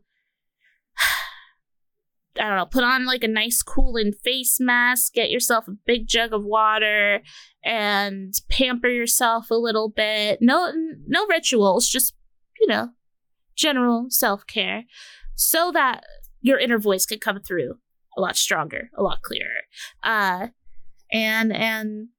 I don't know, put on like a nice cooling face mask, get yourself a big jug of water and pamper yourself a little bit. No no rituals, just you know, general self-care so that your inner voice can come through a lot stronger, a lot clearer. Uh, and and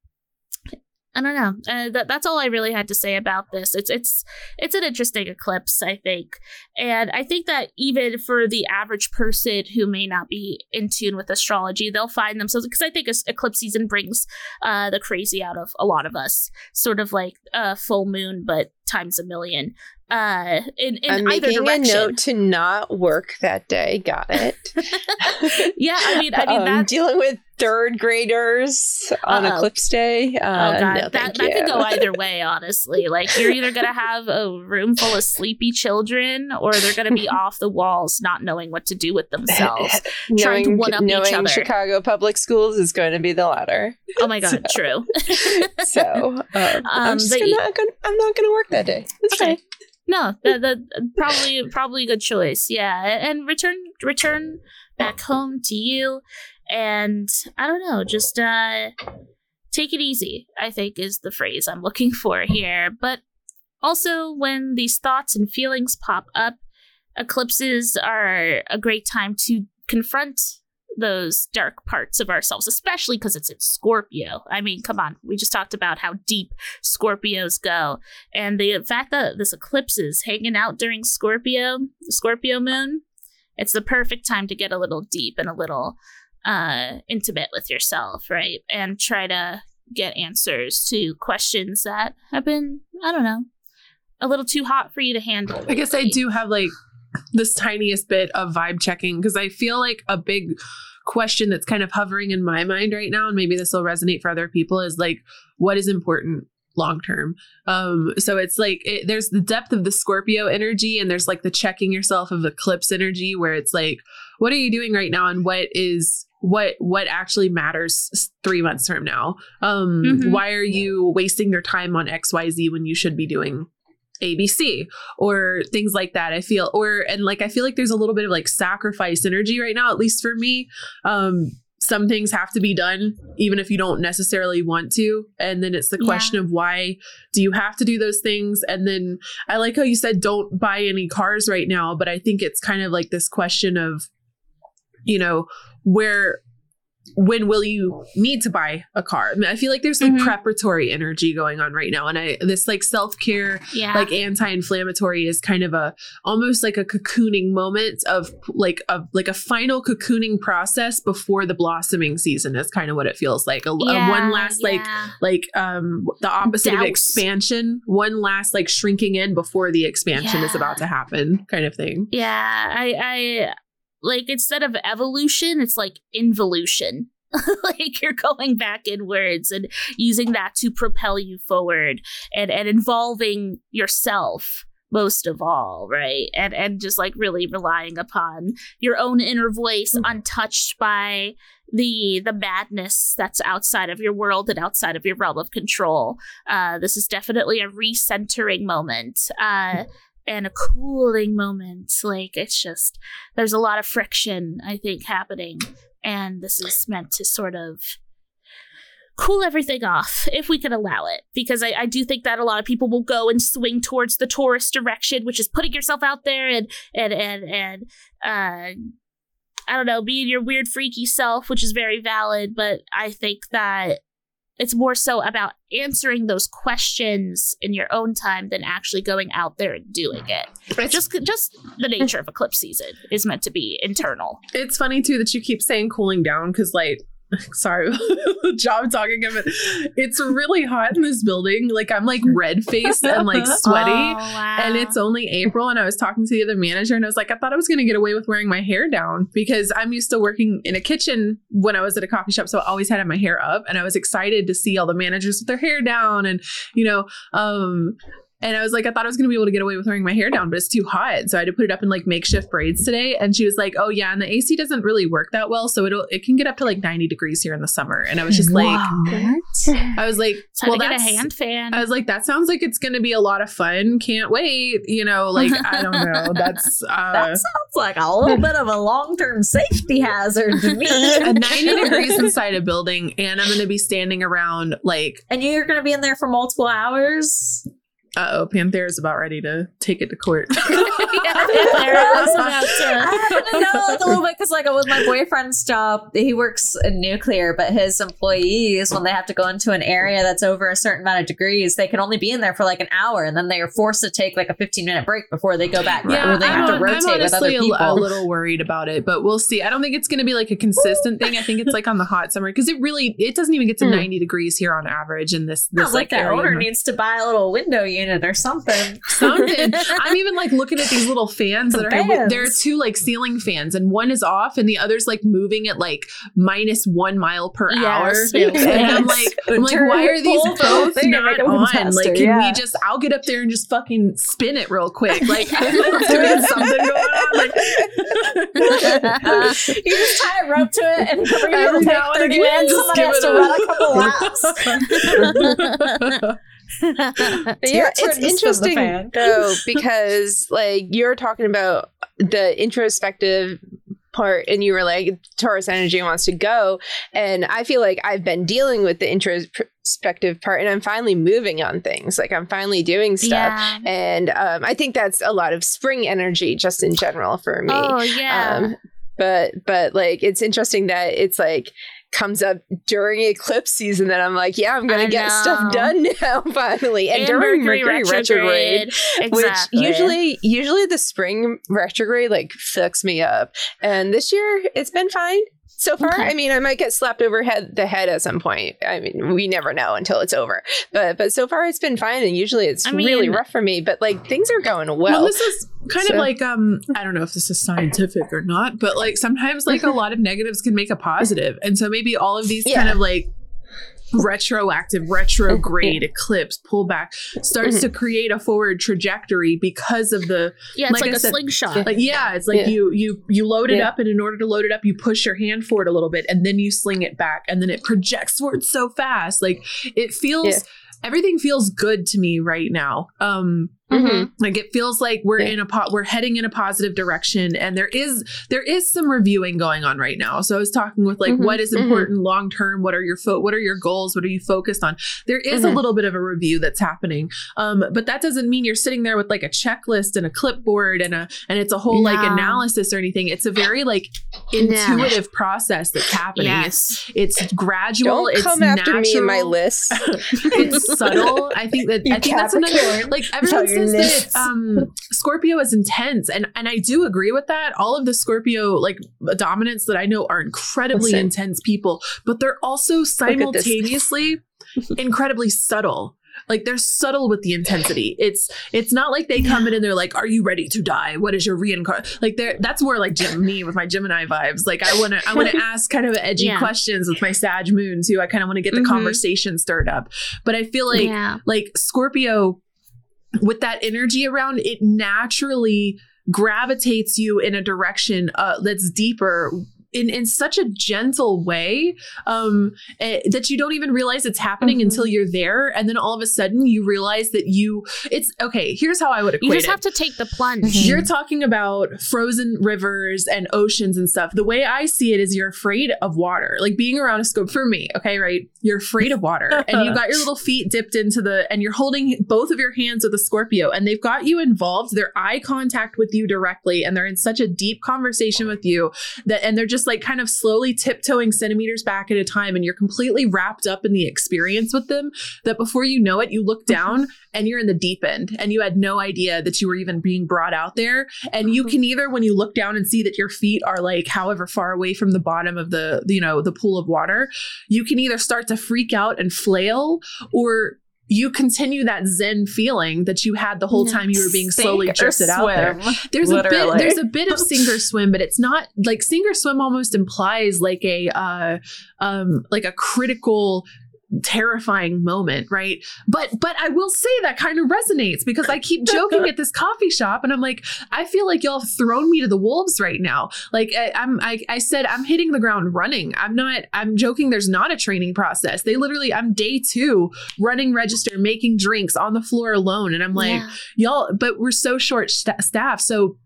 I don't know. Uh, that, that's all I really had to say about this. It's it's it's an interesting eclipse, I think, and I think that even for the average person who may not be in tune with astrology, they'll find themselves because I think eclipse season brings uh, the crazy out of a lot of us, sort of like a full moon, but times a million uh in, in I'm either making direction. a note to not work that day. Got it. yeah, I mean, I mean, um, that's dealing with third graders on Uh-oh. eclipse day. Uh, oh god, no, that that could go either way. Honestly, like you're either gonna have a room full of sleepy children, or they're gonna be off the walls, not knowing what to do with themselves, trying to one up each knowing other. Chicago public schools is going to be the latter. Oh my god, true. So um, I'm Um, just gonna, you- not gonna, I'm not going to work that day. It's Okay. No, that, that probably probably a good choice. Yeah, and return return back home to you, and I don't know, just uh, take it easy. I think is the phrase I'm looking for here. But also, when these thoughts and feelings pop up, eclipses are a great time to confront those dark parts of ourselves, especially because it's in Scorpio. I mean, come on, we just talked about how deep Scorpios go. And the fact that this eclipse is hanging out during Scorpio, the Scorpio moon, it's the perfect time to get a little deep and a little uh, intimate with yourself, right? And try to get answers to questions that have been, I don't know, a little too hot for you to handle. I guess I do have like this tiniest bit of vibe checking because I feel like a big question that's kind of hovering in my mind right now, and maybe this will resonate for other people, is like, what is important long term? Um, so it's like it, there's the depth of the Scorpio energy, and there's like the checking yourself of eclipse energy, where it's like, what are you doing right now, and what is what what actually matters three months from now um Mhm. why are you wasting your time on xyz when you should be doing ABC or things like that. I feel or and like I feel like there's a little bit of like sacrifice energy right now, at least for me. Um some things have to be done even if you don't necessarily want to and then it's the Yeah. question of why do you have to do those things and then i like how you said don't buy any cars right now but i think it's kind of like this question of you know where when will you need to buy a car I, mean, I feel like there's like Mhm. preparatory energy going on right now and i this like self-care Yeah. like anti-inflammatory is kind of a almost like a cocooning moment of like a like a final cocooning process before the blossoming season is kind of what it feels like a, a one last like yeah. like um the opposite of expansion one last like shrinking in before the expansion is about to happen kind of thing Yeah, I, I like instead of evolution, it's like involution. like you're going back inwards and using that to propel you forward and and involving yourself most of all, right? And and just like really relying upon your own inner voice untouched by the the madness that's outside of your world and outside of your realm of control. Uh this is definitely a recentering moment. Uh and a cooling moment. Like it's just there's a lot of friction I think happening, and this is meant to sort of cool everything off if we can allow it. Because I, I do think that a lot of people will go and swing towards the Taurus direction which is putting yourself out there and and and and uh i don't know being your weird freaky self which is very valid. But i think that it's more so about answering those questions in your own time than actually going out there and doing it. Just just the nature of eclipse season is meant to be internal. It's funny too that you keep saying cooling down because like sorry job talking of it it's really hot in this building like i'm like red faced and like sweaty Oh, wow. And it's only April, and I was talking to the other manager, and I was like, I thought I was going to get away with wearing my hair down because I'm used to working in a kitchen when I was at a coffee shop, so I always had my hair up, and I was excited to see all the managers with their hair down, and you know, um, and I was like, I thought I was going to be able to get away with wearing my hair down, but it's too hot, so I had to put it up in like makeshift braids today. And she was like, Oh yeah, and the AC doesn't really work that well, so it'll it can get up to like 90 degrees here in the summer, and I was just like, I was like, Time well, to get a hand fan. I was like, that sounds like it's going to be a lot of fun. Can't wait. You know, like, I don't know. That's uh, That sounds like a little bit of a long term safety hazard to me. 90 degrees inside a building, and I'm going to be standing around like, and you're going to be in there for multiple hours. Uh oh, Panthera's about ready to take it to court. Yeah, it's about to- I happen to know like a little bit because like with my boyfriend's job, he works in nuclear, but his employees, when they have to go into an area that's over a certain amount of degrees, they can only be in there for like an hour, and then they are forced to take like a 15 minute break before they go back, Yeah, or they have I'm, to rotate I'm with other honestly a, people. a little worried about it, but we'll see. I don't think it's going to be like a consistent thing. I think it's like on the hot summer because it really it doesn't even get to Hmm. 90 degrees here on average in this this Sounds like that area. owner needs to buy a little window unit or something. something. I'm even like looking at these little fans that are Fans. there are two like ceiling fans and one is off and the other's like moving at like minus one mile per hour. Yes, yes, And I'm like, I'm like, Turn why are these both not make it move on? faster, like, can yeah. we just? I'll get up there and just fucking spin it real quick. Like, I'm doing something going on. Like, you just tie a rope to it and bring it and 30 again, minutes. give has it to run a couple laps. Yeah, it's to spin the interesting though because like you're talking about the introspective part and you were like Taurus energy wants to go. And I feel like I've been dealing with the introspective part and I'm finally moving on things. Like I'm finally doing stuff. Yeah. and um, I think that's a lot of spring energy just in general for me. Oh yeah. um, but but like it's interesting that it's like comes up during eclipse season that I'm like, yeah, I'm gonna get know. stuff done now finally. And, during Mercury, retrograde, Exactly. which usually usually the spring retrograde like fucks me up. And this year it's been fine. So far, Okay. I mean, I might get slapped over head the head at some point. I mean, we never know until it's over. But but so far, it's been fine, and usually it's I really rough for me. But like things are going well. well, this is kind so- of like um I don't know if this is scientific or not, but like sometimes like a lot of negatives can make a positive. positive, and so maybe all of these kind of like retroactive retrograde eclipse pullback starts Mhm. to create a forward trajectory because of the yeah, it's like like, I a said- slingshot. like yeah it's like Yeah. you you you load it Yeah. up and in order to load it up you push your hand forward a little bit and then you sling it back and then it projects forward so fast like it feels Yeah. everything feels good to me right now um Mhm. like it feels like we're Yeah. in a pot we're heading in a positive direction and there is there is some reviewing going on right now so i was talking with like Mhm, what is mhm. important long term what are your fo- what are your goals what are you focused on there is a Mhm. little bit of a review that's happening um but that doesn't mean you're sitting there with like a checklist and a clipboard and a and it's a whole like analysis or anything it's a very like No. intuitive process that's happening Yes. it's it's gradual Don't it's come after me in my list. it's subtle. I think that You I think that's another like everyone That um Scorpio is intense and and I do agree with that. All of the Scorpio like dominants that I know are incredibly Listen. intense people, but they're also simultaneously incredibly subtle. Like they're subtle with the intensity. It's it's not like they come in and they're like, "Are you ready to die? What is your reincarnation?" Like they're that's more like Gem- me with my Gemini vibes. Like I want to I want to ask kind of edgy Yeah. questions with my Sag moon too. I kind of want to get the Mhm. conversation stirred up. But I feel like yeah. like Scorpio with that energy around it naturally gravitates you in a direction uh, that's deeper in, in such a gentle way um, eh, that you don't even realize it's happening Mhm. until you're there and then all of a sudden you realize that you it's okay here's how i would equate You just it have to take the plunge. Mhm. you're talking about frozen rivers and oceans and stuff. The way I see it is you're afraid of water. Like being around a scope for me, okay, right? You're afraid of water and you got your little feet dipped into the and you're holding both of your hands with a Scorpio and they've got you involved. They're eye contact with you directly and they're in such a deep conversation with you that and they're just like kind of slowly tiptoeing centimeters back at a time and you're completely wrapped up in the experience with them that before you know it you look mm-hmm. down and you're in the deep end and you had no idea that you were even being brought out there. And you oh. can either when you look down and see that your feet are like however far away from the bottom of the you know the pool of water you can either start to freak out and flail or you continue that zen feeling that you had the whole time you were being slowly Sink drifted out there. there's a bit there's a bit of sink or swim but it's not like sink or swim almost implies like a uh um like a critical terrifying moment right? But but i will say that kind of resonates because i keep joking at this coffee shop and i'm like i feel like y'all have thrown me to the wolves right now. Like I, i'm I, I said i'm hitting the ground running. I'm not i'm joking there's not a training process. They literally i'm day two running register making drinks on the floor alone and i'm like Yeah. y'all but we're so short sta staff so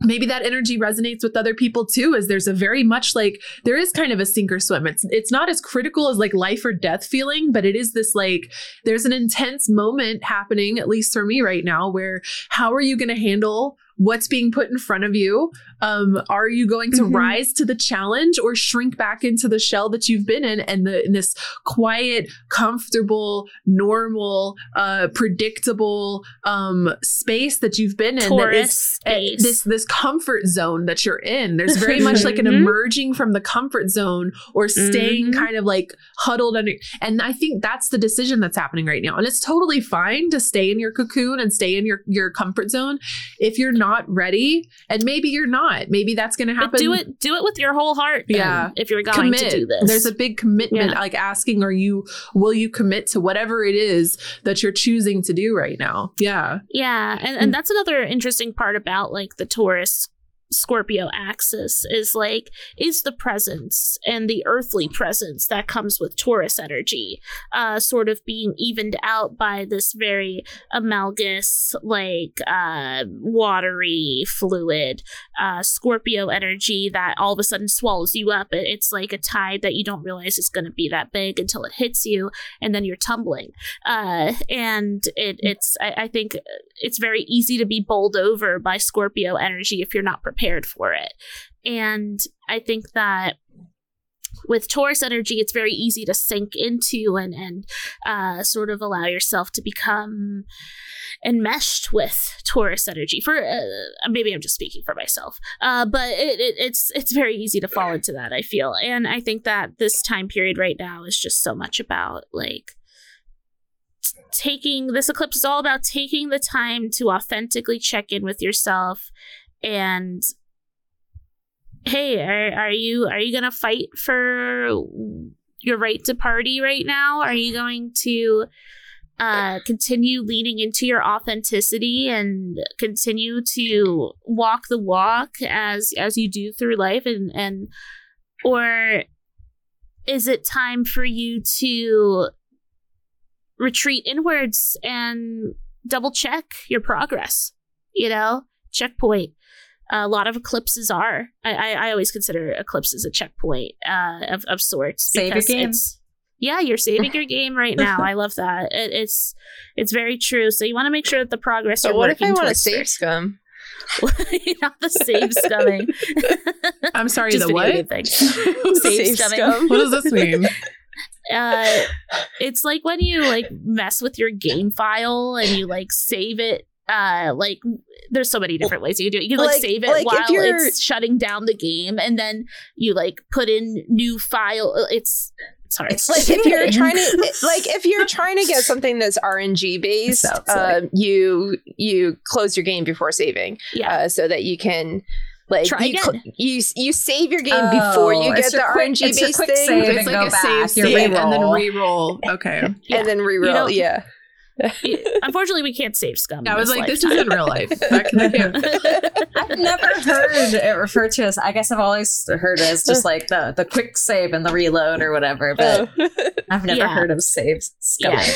maybe that energy resonates with other people too as there's a very much like there is kind of a sink or swim. It's it's not as critical as like life or death feeling but it is this like there's an intense moment happening at least for me right now where how are you going to handle what's being put in front of you um are you going to Mhm. rise to the challenge or shrink back into the shell that you've been in and the in this quiet comfortable normal uh predictable um space that you've been in is uh, this this comfort zone that you're in there's very much like an Mhm. emerging from the comfort zone or staying Mhm. kind of like huddled under and i think that's the decision that's happening right now and it's totally fine to stay in your cocoon and stay in your your comfort zone if you're not ready and maybe you're not maybe that's going to happen But do it do it with your whole heart. then, Yeah. If you're going commit to do this. there's a big commitment Yeah. like asking are you will you commit to whatever it is that you're choosing to do right now yeah Yeah, and, Mm. and that's another interesting part about like the Taurus Scorpio axis is like is the presence and the earthly presence that comes with Taurus energy uh sort of being evened out by this very amalgous like uh watery fluid uh Scorpio energy that all of a sudden swallows you up. It- it's like a tide that you don't realize is going to be that big until it hits you and then you're tumbling. Uh and it it's I, I think it's very easy to be bowled over by Scorpio energy if you're not prepared for it. And I think that with Taurus energy, it's very easy to sink into and and uh, sort of allow yourself to become enmeshed with Taurus energy. For uh, maybe I'm just speaking for myself, uh, but it, it, it's it's very easy to fall into that. I feel, and I think that this time period right now is just so much about like taking this eclipse is all about taking the time to authentically check in with yourself and hey are, are you are you gonna fight for your right to party right now are you going to uh, continue leaning into your authenticity and continue to walk the walk as as you do through life and and or is it time for you to retreat inwards and double check your progress. You know, checkpoint. A lot of eclipses are. I, I, I always consider eclipses a checkpoint uh, of, of sorts. Save your game. it's- Yeah, you're saving your game right now. I love that. It, it's it's very true. So you want to make sure that the progress But you're what if I want to save first- scum? not the save scumming. I'm sorry, Just the what? thing. Save Save scumming. scum. What does this mean? uh it's like when you like mess with your game file and you like save it uh like there's so many different ways you can do it. You can like, Like- save it like while it's shutting down the game and then you like put in new file it's it's hard. It's like if you're trying to like if you're trying to get something that's RNG based, Sounds uh, you you close your game before saving, yeah. uh, so that you can like Try you, cl- again. you you save your game before you Oh, get the quick- RNG based thing, save. It's and like a back, save you state and then re-roll. re-roll. Okay. Yeah. and then reroll. don't- yeah, Unfortunately we can't save scum. Yeah, I was like, this is in real life. That, that can't. I've never heard it referred to as. I guess I've always heard it as just like the the quick save and the reload or whatever. But Oh. I've never Yeah. heard of save scumming.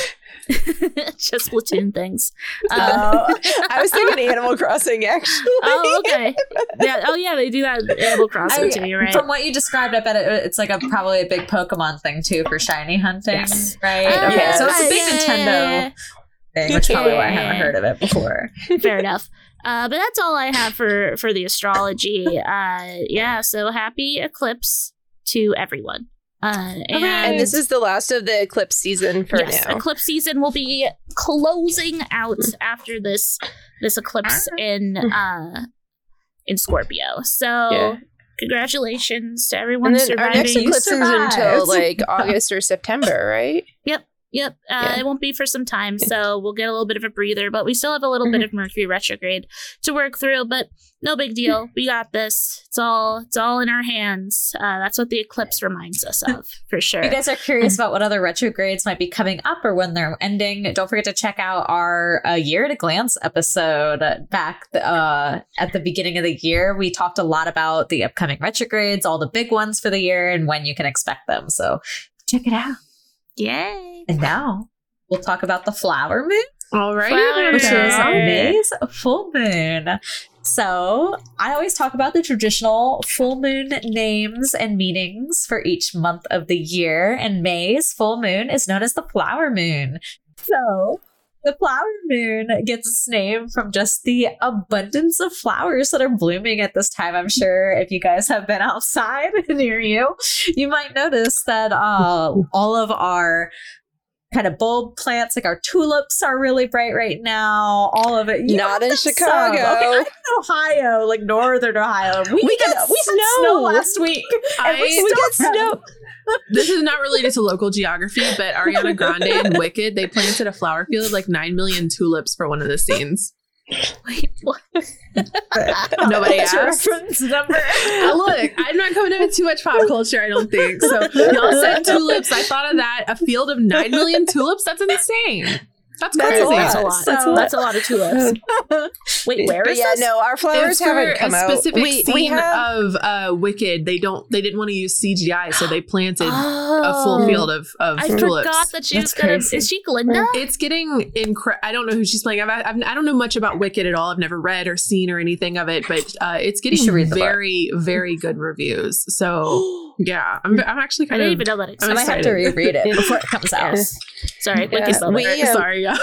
just platoon things. Uh, Oh, I was thinking Animal Crossing actually. oh, okay. Yeah. Oh, yeah. They do that Animal Crossing I- too. You're right. From what you described, I bet it, it's like a probably a big Pokemon thing too for shiny hunting, Yes. right? Uh, okay, so it's a big yeah, Nintendo yeah, yeah. thing, which probably why I haven't heard of it before. fair enough uh but that's all i have for for the astrology uh yeah so happy eclipse to everyone uh and, And this is the last of the eclipse season for yes now. eclipse season will be closing out after this this eclipse in uh in scorpio. So Yeah. congratulations to everyone And then our next eclipse is until like August or September, right? Yep, uh, Yeah. it won't be for some time, so we'll get a little bit of a breather. But we still have a little Mm-hmm. bit of Mercury retrograde to work through. But no big deal. We got this. It's all it's all in our hands. Uh, that's what the eclipse reminds us of, for sure. If you guys are curious about what other retrogrades might be coming up or when they're ending, don't forget to check out our uh, year at a glance episode back uh, at the beginning of the year. We talked a lot about the upcoming retrogrades, all the big ones for the year, and when you can expect them. So check it out. Yay! And now we'll talk about the flower moon. All right. Flower which is. May's full moon. So I always talk about the traditional full moon names and meanings for each month of the year, and May's full moon is known as the flower moon. So the flower moon gets its name from just the abundance of flowers that are blooming at this time. I'm sure if you guys have been outside near you, you might notice that uh, all of our kind of bulb plants, like our tulips, are really bright right now. All of it. You Not in some. Chicago. Okay, I'm in Ohio, like northern Ohio. We, We get- we snow. snow last week. I- we, we get snow. This is not related to local geography, but Ariana Grande and Wicked, they planted a flower field of like 9 million tulips for one of the scenes. Wait, what? Nobody What's your asked. reference number. Uh, look, I'm not coming up with too much pop culture, I don't think. So y'all said tulips. I thought of that. A field of 9 million tulips? That's insane. That's That's a lot. That's a lot. So- That's a lot of tulips. Wait, where is But yeah, this? no, our flowers It's haven't come a out. specific We, scene we have of uh, Wicked. They don't. They didn't want to use CGI, so they planted a Oh. full field of of I tulips. forgot that she That's was gonna. crazy. Is she Glinda? It's getting incredible. I don't know who she's playing. I've, I've, I don't know much about Wicked at all. I've never read or seen or anything of it, but uh, it's getting read the book. very, very good reviews. So yeah, I'm, I'm actually I kind didn't of. even know that I existed. might have to reread it before it comes out. Yes. Sorry, Yeah, we, uh, Sorry, yeah.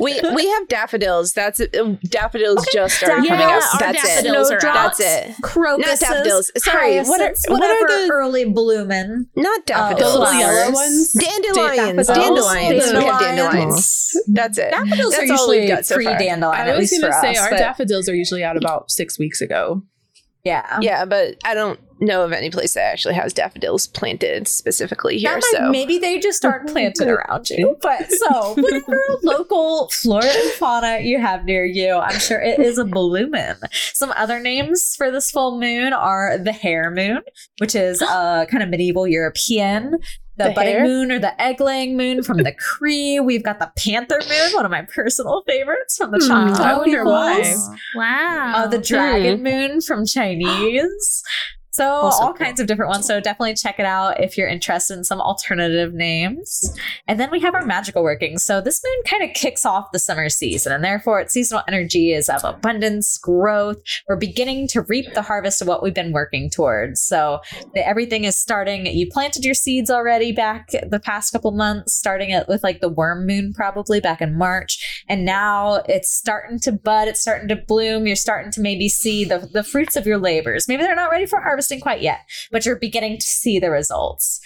we we have daffodils. That's it. Uh, daffodils just are Yeah, coming out. That's it. daffodils are out. That's it. Crocuses, Not daffodils. Sorry, what are- what are the- early blooming Not uh, daffodils. The little yellow ones? Dandelions. Daffodils, Dandelions. We have dandelions. dandelions. That's it. Daffodils That's are all we've usually got so far. pre-dandelion, I at was least going to say us. our daffodils are usually out about six weeks ago. yeah, Yeah, but I don't know of any place that actually has daffodils planted specifically here. That might- So maybe they just aren't planted around you. But so whatever local flora and fauna you have near you, I'm sure it is a blooming. Some other names for this full moon are the hare moon, which is uh kind of medieval European. The, The budding hare? moon or the egg-laying moon from the Cree. We've got the panther moon, one of my personal favorites from the Hmm, Choctaw I wonder peoples. why. Wow. Uh, the dragon moon from Chinese. So Also all cool. kinds of different ones. So definitely check it out if you're interested in some alternative names. And then we have our magical workings. So this moon kind of kicks off the summer season, and therefore its seasonal energy is of abundance, growth. We're beginning to reap the harvest of what we've been working towards. So the, everything is starting. You planted your seeds already back the past couple months, starting it with like the worm moon probably back in March, and now it's starting to bud. It's starting to bloom. You're starting to maybe see the the fruits of your labors. Maybe they're not ready for harvesting quite yet, but you're beginning to see the results.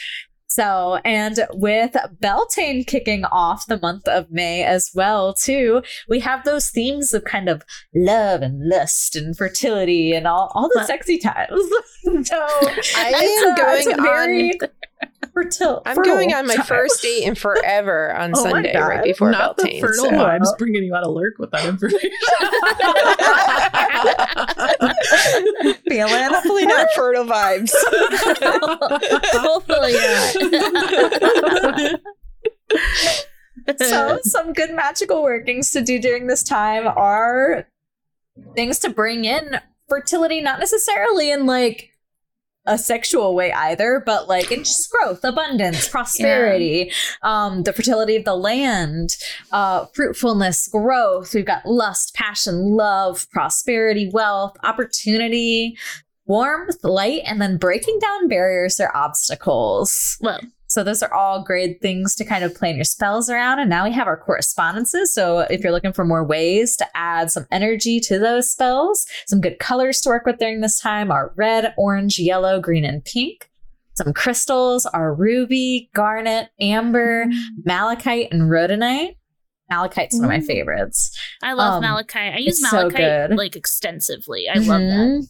So, and with Beltane kicking off the month of May as well, too, we have those themes of kind of love and lust and fertility and all, all the sexy times. so I am going very fertile. I'm fertile going on my time. first date in forever on Oh Sunday, right before Not the Beltane. fertile so- vibes bringing you out of lurk with that information. feeling. Hopefully not fertile vibes. Hopefully not. so some good magical workings to do during this time are things to bring in fertility not necessarily in like a sexual way either but like in just growth abundance prosperity um the fertility of the land uh fruitfulness growth. We've got lust passion love prosperity wealth opportunity warmth light and then breaking down barriers or obstacles well, so those are all great things to kind of plan your spells around. And now we have our correspondences. So if you're looking for more ways to add some energy to those spells, some good colors to work with during this time are red, orange, yellow, green, and pink. Some crystals are ruby, garnet, amber, mm-hmm. malachite, and rhodonite. Malachite's one of my mm-hmm. favorites. I love Um, malachite. I use it's so malachite like extensively. I love that. Mm-hmm.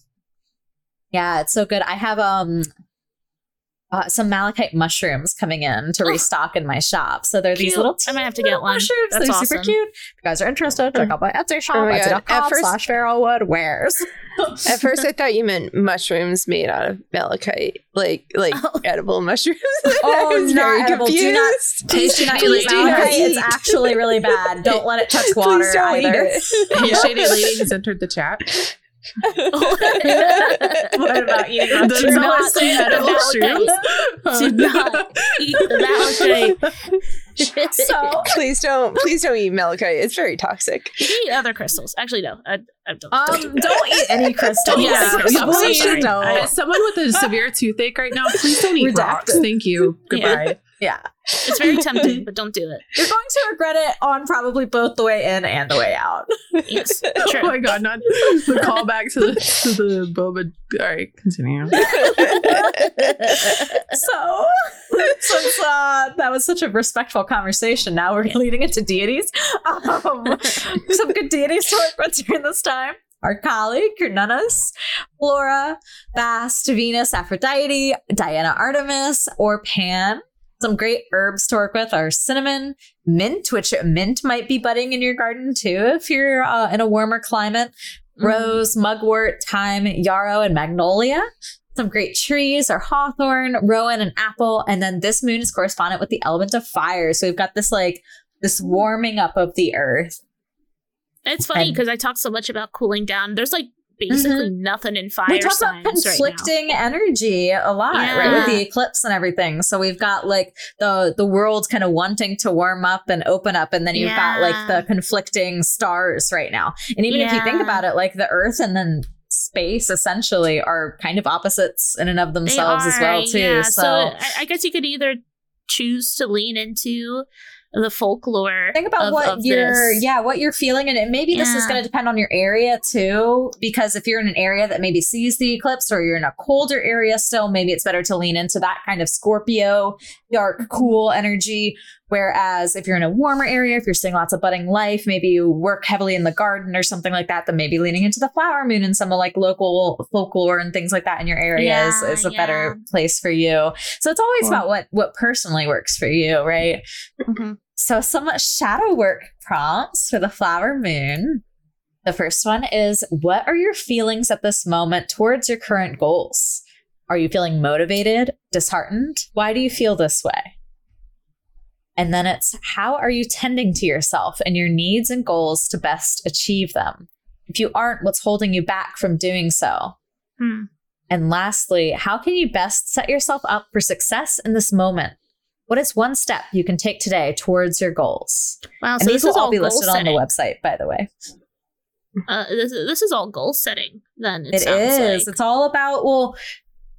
Yeah, it's so good. I have um uh, some malachite mushrooms coming in to Oh. restock in my shop. So they're these Cute. little I might have to get one. mushrooms. That's they're awesome. super cute. If you guys are interested, check out my Etsy shop, Oh my God. etsy.com At first- slash Farrellwood wares. At first, I thought you meant mushrooms made out of malachite, like like Oh. edible mushrooms. Oh, I was not very edible. Do not- confused. Please do not eat do not malachite. It's actually really bad. Don't let it touch Please water don't eat either. it. Hey, Shady Lady has entered the chat. What about eating Does not not say eat edible malachite. shrooms? Do not eat the malachite. So, please don't. Please don't eat malachite. It's very toxic. you can eat other crystals. Actually, no. I, I don't. um, don't do don't eat any crystals. Yeah, You I'm please sorry. don't. As someone with a severe toothache right now, please don't eat Redacted. rocks. Thank you. Goodbye. Yeah. It's very tempting, but don't do it. You're going to regret it on probably both the way in and the way out. Yes, Oh my god, not the callback to the to the boba. All right, continue. so, since uh, that was such a respectful conversation, now we're leading into deities. Um, some good deities to work with during this time are Kali, Cernunnos, Flora, Bast, Venus, Aphrodite, Diana Artemis, or Pan. Some great herbs to work with are cinnamon, mint, which mint might be budding in your garden too if you're uh, in a warmer climate, rose, mugwort, thyme, yarrow, and magnolia. Some great trees are hawthorn, rowan, and apple. And then this moon is correspondent with the element of fire. So we've got this like this warming up of the earth. It's funny because I talk so much about cooling down. There's like Mm-hmm. basically nothing in fire we talk about signs right conflicting energy a lot, right? With the eclipse and everything. So we've got like the the world kind of wanting to warm up and open up, and then you've got like the conflicting stars right now. And even if you think about it, like the Earth and then space essentially are kind of opposites in and of themselves as well too. yeah. so I, I guess you could either choose to lean into the folklore. think about of- what of you're this. yeah what you're feeling and it- maybe this is going to depend on your area too because if you're in an area that maybe sees the eclipse or you're in a colder area still maybe it's better to lean into that kind of scorpio dark cool energy whereas if you're in a warmer area if you're seeing lots of budding life maybe you work heavily in the garden or something like that then maybe leaning into the flower moon and some of like local folklore and things like that in your area is, Yeah, is a yeah. better place for you so it's always Cool. about what what personally works for you right Mhm. So, some shadow work prompts for the flower moon. The first one is What are your feelings at this moment towards your current goals? Are you feeling motivated, disheartened? Why do you feel this way? And then it's How are you tending to yourself and your needs and goals to best achieve them? If you aren't, what's holding you back from doing so? Hmm. And lastly, how can you best set yourself up for success in this moment? What is one step you can take today towards your goals? Wow, And so these this will all be listed on the website, by the way. Uh, this, this is all goal setting. Then it, It is. like. It's all about well,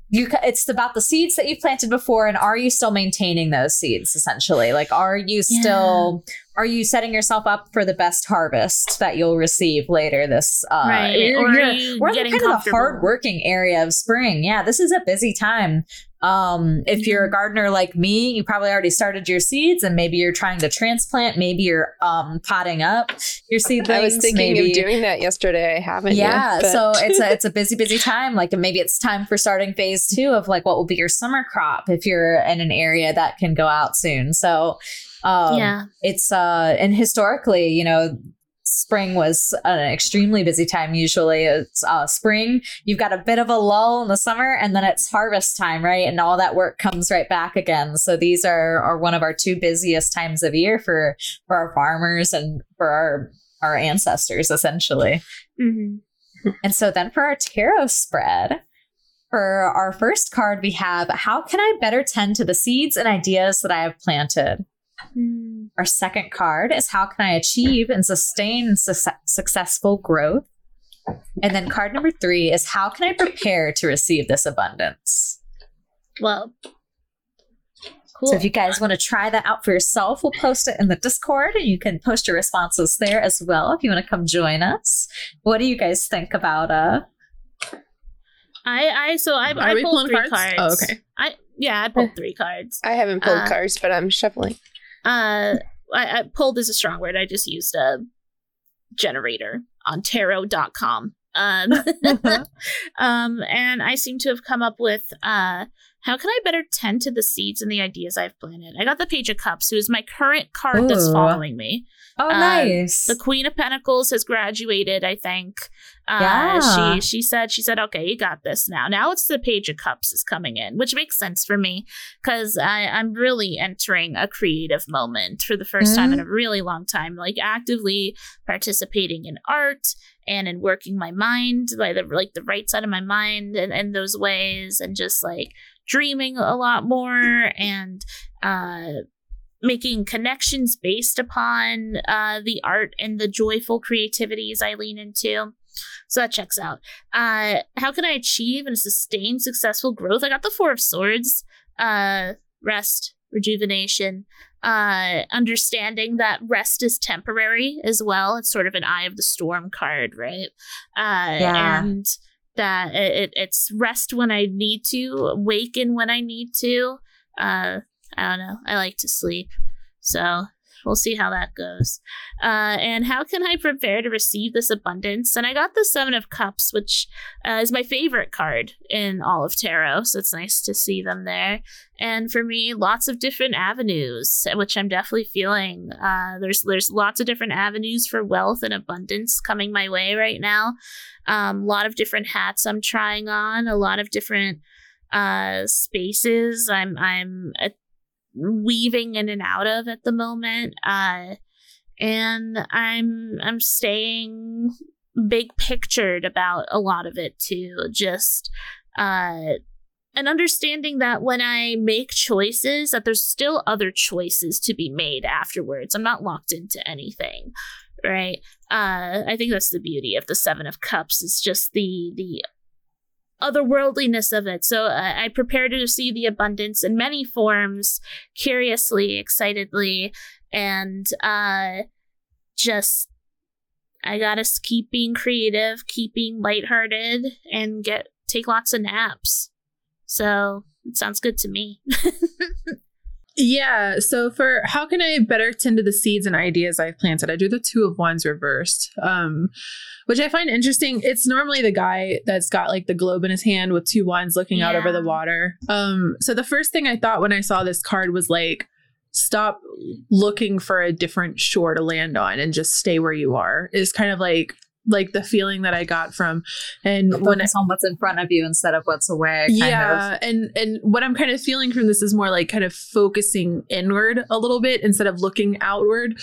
you. It's about the seeds that you planted before, and are you still maintaining those seeds? Essentially, like, are you Yeah. still? Are you setting yourself up for the best harvest that you'll receive later this? Uh, Right, you're- or are you we're in getting kind of the hard-working area of spring. Yeah, this is a busy time. Um, if you're a gardener like me, you probably already started your seeds, and maybe you're trying to transplant. Maybe you're um potting up your seedlings. I was thinking maybe, of doing that yesterday. I haven't. yeah yet, so it's a it's a busy busy time like maybe it's time for starting phase two of like what will be your summer crop if you're in an area that can go out soon so um yeah. it's uh and historically you know spring was an extremely busy time. Usually it's uh spring you've got a bit of a lull in the summer and then it's harvest time right? And all that work comes right back again. So these are are one of our two busiest times of year for for our farmers and for our our ancestors essentially. Hmm and so then for our tarot spread, for our first card, we have How can I better tend to the seeds and ideas that I have planted? Our second card is How can I achieve and sustain su- successful growth? And then card number three is How can I prepare to receive this abundance? Well, cool. So if you guys want to try that out for yourself, we'll post it in the Discord and you can post your responses there as well if you want to come join us. What do you guys think about uh I, I, so I, I pulled three cards? cards. Oh, okay. I, yeah, I pulled three cards. I haven't pulled Uh, cards, but I'm shuffling. Uh, I, I pulled is a strong word. I just used a generator on tarot.com. Um, um, and I seem to have come up with uh, how can I better tend to the seeds and the ideas I've planted? I got the Page of Cups, who is my current card that's following me. Oh Uh, nice. The Queen of Pentacles has graduated, I think. Uh, Yeah. She she said she said, okay, you got this now. Now it's the Page of Cups is coming in, which makes sense for me because I'm really entering a creative moment for the 1st time in a really long time. Like actively participating in art and in working my mind, like the like the right side of my mind, and and those ways, and just like dreaming a lot more and uh making connections based upon uh, the art and the joyful creativities I lean into. So that checks out. Uh, how can I achieve and sustain successful growth? I got the Four of Swords, uh, rest, rejuvenation, uh, understanding that rest is temporary as well. It's sort of an eye of the storm card, right? Uh, Yeah. And that it, it, it's rest when I need to, awaken when I need to. Uh, I don't know. I like to sleep. So we'll see how that goes. Uh, and how can I prepare to receive this abundance? And I got the Seven of Cups, which uh, is my favorite card in all of tarot. So it's nice to see them there. And for me, lots of different avenues, which I'm definitely feeling. Uh, there's there's lots of different avenues for wealth and abundance coming my way right now. Um, a lot of different hats I'm trying on. A lot of different uh, spaces I'm I'm weaving in and out of at the moment. Uh, and I'm I'm staying big pictured about a lot of it too. Just uh and understanding that when I make choices, that there's still other choices to be made afterwards. I'm not locked into anything, right? Uh, I think that's the beauty of the Seven of Cups. It's just the the otherworldliness of it. So uh, I prepare to see the abundance in many forms, curiously, excitedly, and uh, just I gotta keep being creative, keep being lighthearted, and get take lots of naps. So it sounds good to me. Yeah. So for how can I better tend to the seeds and ideas I've planted? I do the two of wands reversed, um, which I find interesting. It's normally the guy that's got like the globe in his hand with two wands looking out over the water. Um, so the first thing I thought when I saw this card was like, stop looking for a different shore to land on and just stay where you are. Is kind of like like the feeling that I got from and when it's on what's in front of you instead of what's away. Kind yeah Of. and and what i'm kind of feeling from this is more like kind of focusing inward a little bit instead of looking outward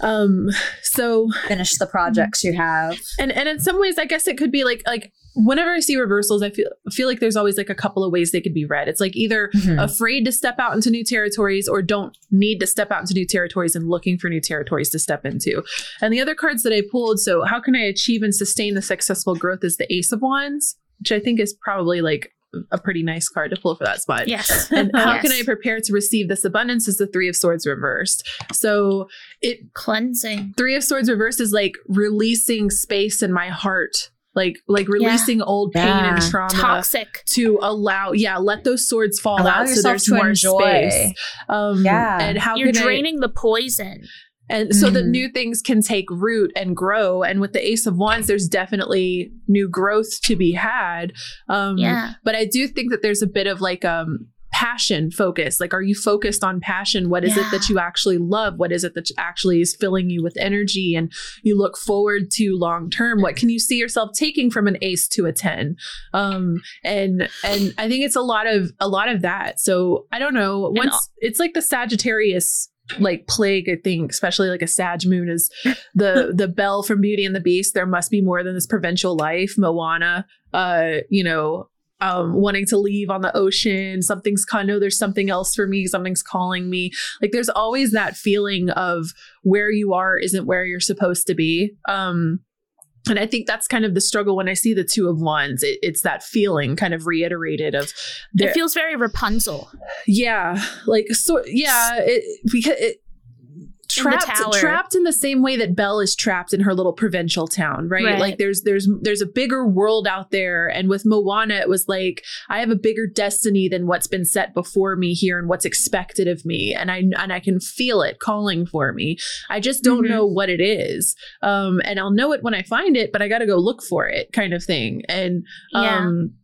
um so Finish the projects you have. and and in some ways i guess it could be like like whenever I see reversals, I feel feel like there's always like a couple of ways they could be read. It's like either Mhm. afraid to step out into new territories or don't need to step out into new territories and looking for new territories to step into. And the other cards that I pulled, so how can I achieve and sustain the successful growth is the Ace of Wands, which I think is probably like a pretty nice card to pull for that spot. Yes. And how can I prepare to receive this abundance is the Three of Swords reversed. So it Cleansing. Three of Swords reversed is like releasing space in my heart, like like releasing old pain and trauma Toxic. to allow, yeah, let those swords fall Allow out so yourself there's to more enjoy. space. Um, Yeah. and how You're can I- draining the poison. and so that Mhm. new things can take root and grow. And with the Ace of Wands, there's definitely new growth to be had. Um, Yeah. But I do think that there's a bit of like um passion focus. Like, are you focused on passion? What is it that you actually love? What is it that actually is filling you with energy and you look forward to long term? What can you see yourself taking from an ace to a 10? Um, and and I think it's a lot of a lot of that. So I don't know. Once it's like the Sagittarius like plague, I think, especially like a Sag moon is the the bell from Beauty and the Beast. There must be more than this provincial life. Moana, uh, you know, um, wanting to leave on the ocean. Something's kind of there's something else for me. Something's calling me. Like there's always that feeling of where you are isn't where you're supposed to be. Um, and I think that's kind of the struggle when I see the two of wands. It, it's that feeling kind of reiterated of It feels very Rapunzel. yeah, like so. Yeah, it, because it trapped tower. trapped in the same way that Belle is trapped in her little provincial town, right? Right. Like there's there's there's a bigger world out there, and with Moana, it was like I have a bigger destiny than what's been set before me here and what's expected of me, and I and I can feel it calling for me. I just don't Mhm. know what it is, um, and I'll know it when I find it, but I got to go look for it, kind of thing, and Yeah. um,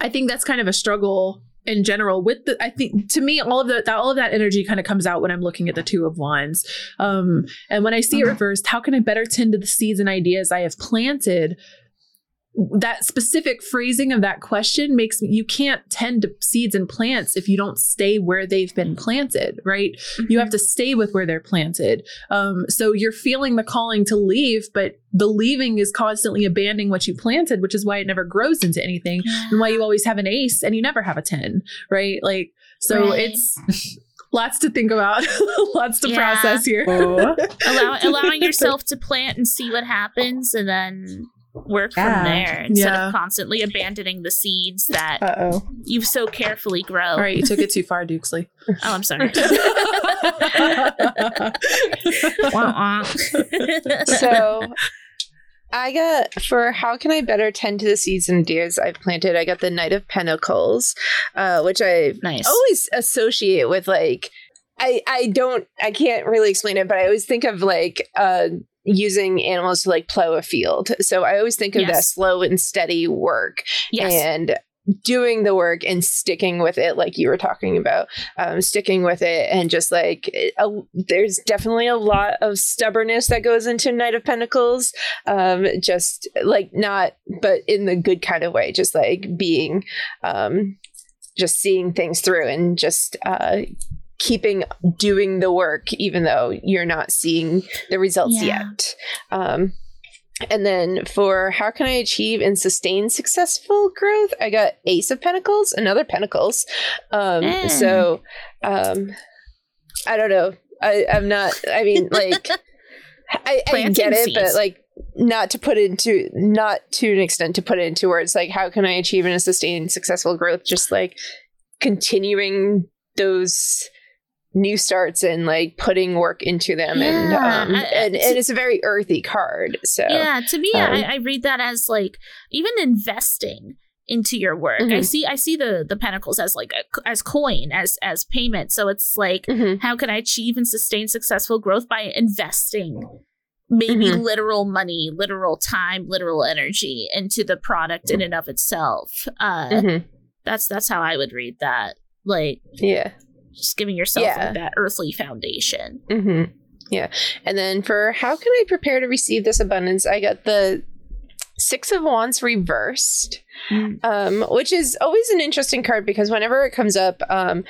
I think that's kind of a struggle in general with the I think to me all of the that all of that energy kind of comes out when I'm looking at the two of wands. Um and when I see it reversed, how can I better tend to the seeds and ideas I have planted? That specific phrasing of that question makes me you can't tend to seeds and plants if you don't stay where they've been planted, right? You have to stay with where they're planted. Um, so you're feeling the calling to leave, but the leaving is constantly abandoning what you planted, which is why it never grows into anything and why you always have an ace and you never have a 10 right like so Right. it's lots to think about lots to Yeah. process here Allow, allowing yourself to plant and see what happens and then work Yeah. from there instead Yeah. of constantly abandoning the seeds that Uh-oh. you've so carefully grown. all right you took it too far dukesley Oh, I'm sorry. Wah, wah. so I got for how can I better tend to the seeds and ideas I've planted? I got the Knight of Pentacles, uh, which I nice. always associate with like I I don't I can't really explain it, but I always think of like uh using animals to like plow a field. So I always think of that slow and steady work yes. and doing the work and sticking with it like you were talking about um, sticking with it and just like it- a, there's definitely a lot of stubbornness that goes into knight of pentacles um, just like not but in the good kind of way just like being um, just seeing things through and just uh, keeping doing the work even though you're not seeing the results Yeah. yet um, and then for how can I achieve and sustain successful growth, I got Ace of Pentacles, another Pentacles. Um, Mm. So um, I don't know. I, I'm not. I mean, like I, I get it, seeds. but like not to put into not to an extent to put it into words. Like how can I achieve and sustain successful growth? Just like continuing those new starts and like putting work into them and um, I- I- and, and it's a very earthy card so yeah, to me, um, I, I read that as like even investing into your work. I Mhm. see, I see the the pentacles as like a, as coin, as as payment. So it's like, Mhm. how can I achieve and sustain successful growth by investing? Maybe Mhm. literal money, literal time, literal energy into the product in and of itself. Uh, Mhm. That's that's how I would read that. Like yeah just giving yourself Yeah. like, that earthly foundation. hmm Yeah. And then for how can I prepare to receive this abundance, I got the Six of Wands reversed, Mm. um, which is always an interesting card because whenever it comes up, um,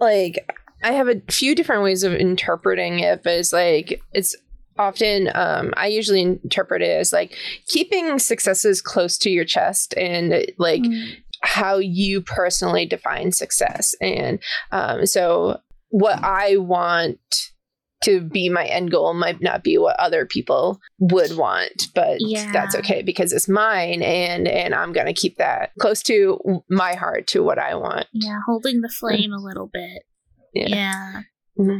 like I have a few different ways of interpreting it, but it's like it's often um, I usually interpret it as like keeping successes close to your chest and like Mm. How you personally define success. And um, so, what I want to be my end goal might not be what other people would want, but Yeah. that's okay because it's mine, and and I'm gonna keep that close to my heart to what I want. Yeah, holding the flame a little bit. Yeah. Yeah.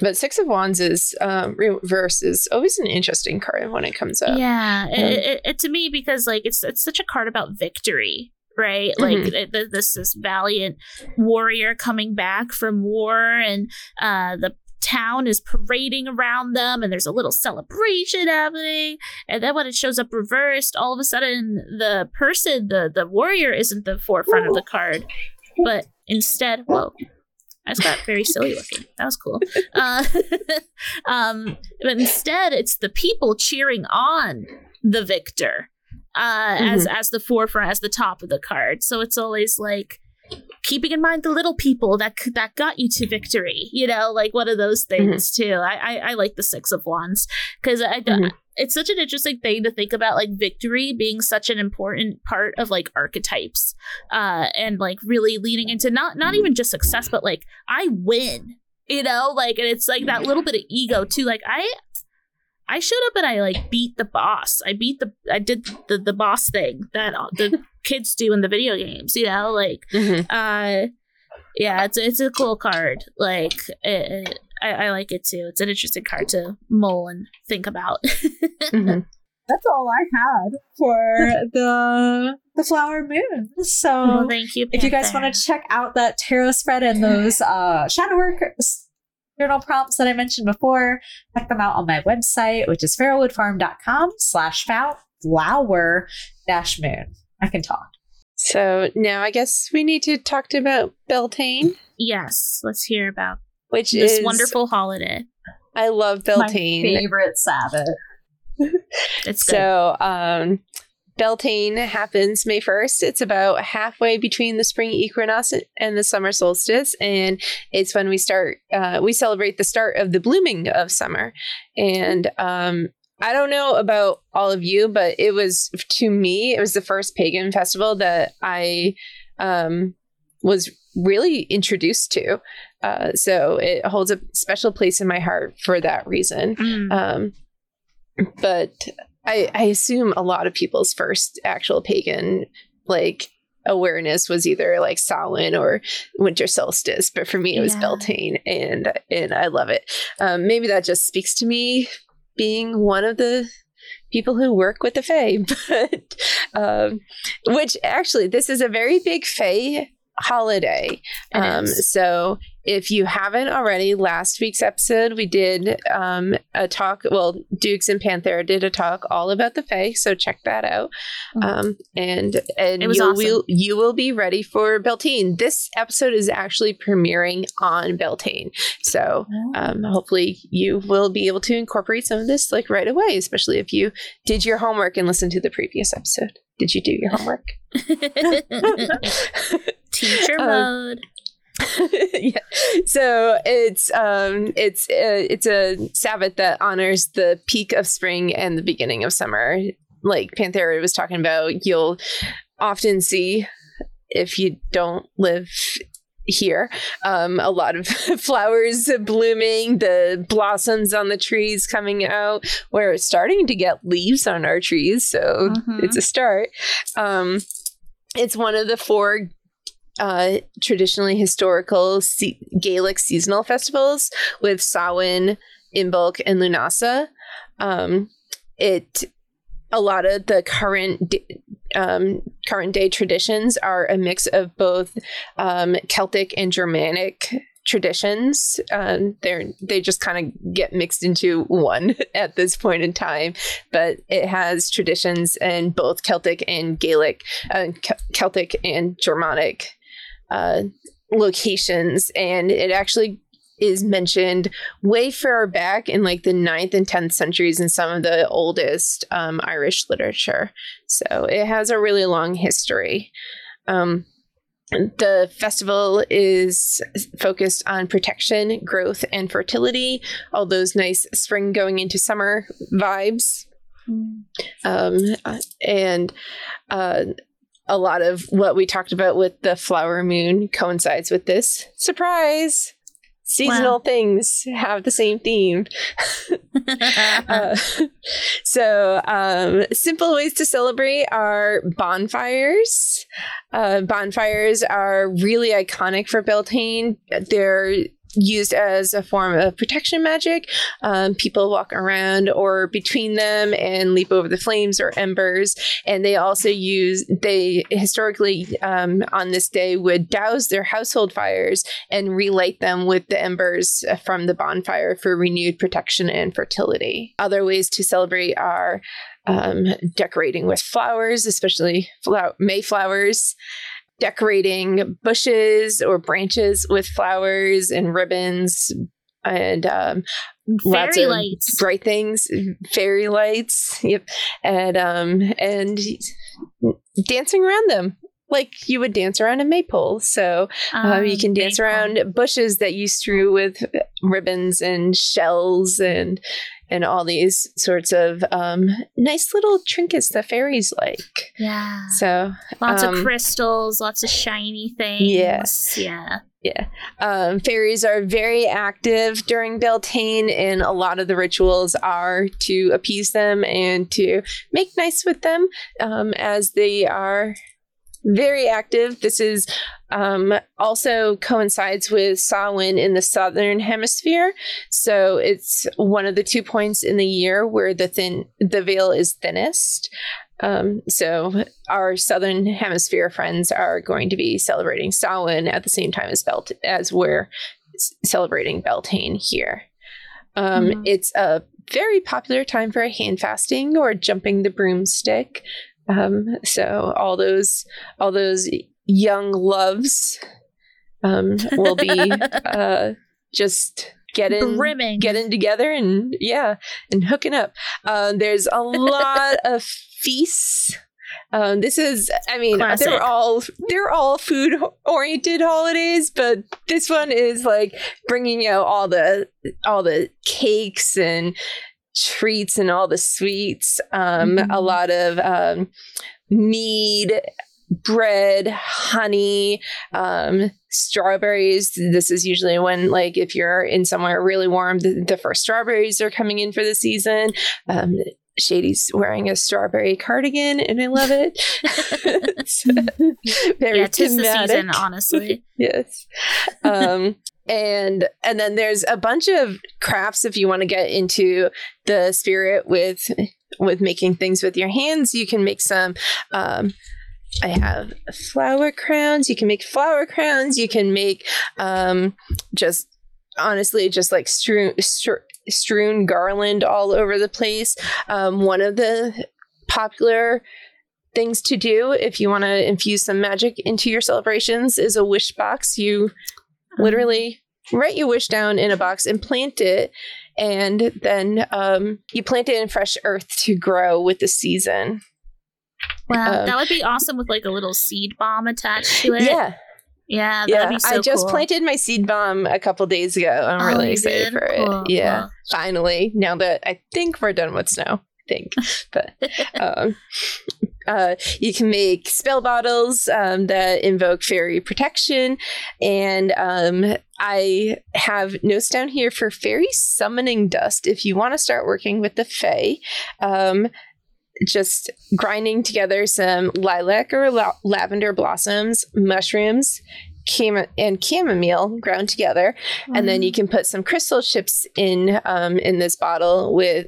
But Six of Wands is um, reverse is always an interesting card when it comes up. yeah, it, Um, it, it, to me because like it's it's such a card about victory, right? Like Mhm. th- th- this this valiant warrior coming back from war, and uh, the town is parading around them, and there's a little celebration happening. And then when it shows up reversed, all of a sudden the person, the the warrior, isn't the forefront of the card, but instead, whoa. I just got very silly looking. That was cool. Uh, um, but instead, it's the people cheering on the victor uh, as as the forefront, as the top of the card. So it's always like keeping in mind the little people that that got you to victory. You know, like one of those things too. I I, I like the six of wands because I. Mhm. It's such an interesting thing to think about, like victory being such an important part of like archetypes, uh, and like really leaning into not not even just success, but like I win, you know, like and it's like that little bit of ego too. Like I I showed up and I like beat the boss. I beat the I did the the boss thing that the kids do in the video games, you know, like Mhm. uh yeah, it's it's a cool card. Like it, it- I, I like it too. It's an interesting card to mull and think about. Mhm. That's all I had for the the flower moon. So well, thank you. if you guys want to check out that tarot spread and those uh, shadow work s- journal prompts that I mentioned before, check them out on my website, which is farrowwoodfarm.com slash flower dash moon. I can talk. So now I guess we need to talk to about Beltane, yes, let's hear about which this is wonderful holiday. I love My Beltane. favorite Sabbath. It's good. So, um, Beltane happens May 1st. It's about halfway between the spring equinox and the summer solstice. And it's when we start, uh, we celebrate the start of the blooming of summer. And um, I don't know about all of you, but it was, to me, it was the first pagan festival that I um, was really introduced to. Uh, so it holds a special place in my heart for that reason. Mm. Um, but I, I assume a lot of people's first actual pagan like awareness was either like Samhain or winter solstice. But for me, it was Yeah. Beltane, and and I love it. Um, maybe that just speaks to me being one of the people who work with the Fae. But um, which actually, this is a very big Fae holiday. Um, so if you haven't already, last week's episode we did um, a talk. Well, Dukes and Panthera did a talk all about the Fae, so check that out. Mhm. Um, and and you awesome. will you will be ready for Beltane. This episode is actually premiering on Beltane, so um, hopefully you will be able to incorporate some of this like right away, especially if you did your homework and listened to the previous episode. Did you do your homework? Teacher Um, mode. yeah. So it's um it's uh, it's a Sabbath that honors the peak of spring and the beginning of summer. Like Panthera was talking about, you'll often see if you don't live here um a lot of flowers blooming the blossoms on the trees coming out we're starting to get leaves on our trees so Mhm. it's a start um it's one of the four uh, traditionally historical se- Gaelic seasonal festivals with Samhain, Imbolc, and Lunasa. Um, it a lot of the current um, current day traditions are a mix of both um, Celtic and Germanic traditions. Um, they're they just kind of get mixed into one at this point in time, but it has traditions in both Celtic and Gaelic, uh, Celtic and Germanic uh, locations, and it actually is mentioned way far back in like the 9th and 10th centuries in some of the oldest um, Irish literature. So it has a really long history. Um, the festival is focused on protection, growth, and fertility. All those nice spring going into summer vibes. Um, and uh, a lot of what we talked about with the flower moon coincides with this. Surprise! Seasonal Wow. things have the same theme. Uh, so, um, simple ways to celebrate are bonfires. Uh, bonfires are really iconic for Beltane. They're used as a form of protection magic. Um, people walk around or between them and leap over the flames or embers. And they also use, they historically um, on this day would douse their household fires and relight them with the embers from the bonfire for renewed protection and fertility. Other ways to celebrate are um, decorating with flowers, especially flower- Mayflowers, decorating bushes or branches with flowers and ribbons and um, lots of lights. bright things, fairy lights, yep, and um, and dancing around them. Like you would dance around a maypole. So um, you can dance maypole. around bushes that you strew with ribbons and shells and and all these sorts of um, nice little trinkets that fairies like. Yeah. So Lots um, of crystals, lots of shiny things. Yes. Yeah. yeah, um, fairies are very active during Beltane, and a lot of the rituals are to appease them and to make nice with them um, as they are very active. This is um, also coincides with Samhain in the southern hemisphere, so it's one of the two points in the year where the thin the veil is thinnest. Um, so our southern hemisphere friends are going to be celebrating Samhain at the same time as Belt as we're celebrating Beltane here. Um, Mhm. It's a very popular time for hand fasting or jumping the broomstick. Um, so all those all those young loves um, will be uh, just getting Brimming. getting together and yeah and hooking up uh, there's a lot of feasts um, this is i mean Classic. they're all they're all food oriented holidays but this one is like bringing out all the all the cakes and treats and all the sweets um, a Mhm. lot of um, mead bread honey um, strawberries this is usually when like if you're in somewhere really warm the, the first strawberries are coming in for the season um, shady's wearing a strawberry cardigan and i love it very yeah, tis the thematic. season, honestly. yes um and and then there's a bunch of crafts if you want to get into the spirit with with making things with your hands you can make some um I have flower crowns. You can make flower crowns. You can make um, just honestly just like strewn, str- strewn garland all over the place. Um, one of the popular things to do if you want to infuse some magic into your celebrations is a wish box. You literally write your wish down in a box and plant it. And then um, you plant it in fresh earth to grow with the season. Wow, Um, that would be awesome with like a little seed bomb attached to it. Yeah, yeah, that'd yeah. be so I just cool. planted my seed bomb a couple days ago. I'm Oh, really excited for Cool, it. Yeah, cool. finally. Now that I think we're done with snow, think. But um, uh, you can make spell bottles um, that invoke fairy protection, and um, I have notes down here for fairy summoning dust. If you want to start working with the fae, um, just grinding together some lilac or la- lavender blossoms, mushrooms, cham- and chamomile ground together, and then you can put some crystal chips in um, in this bottle with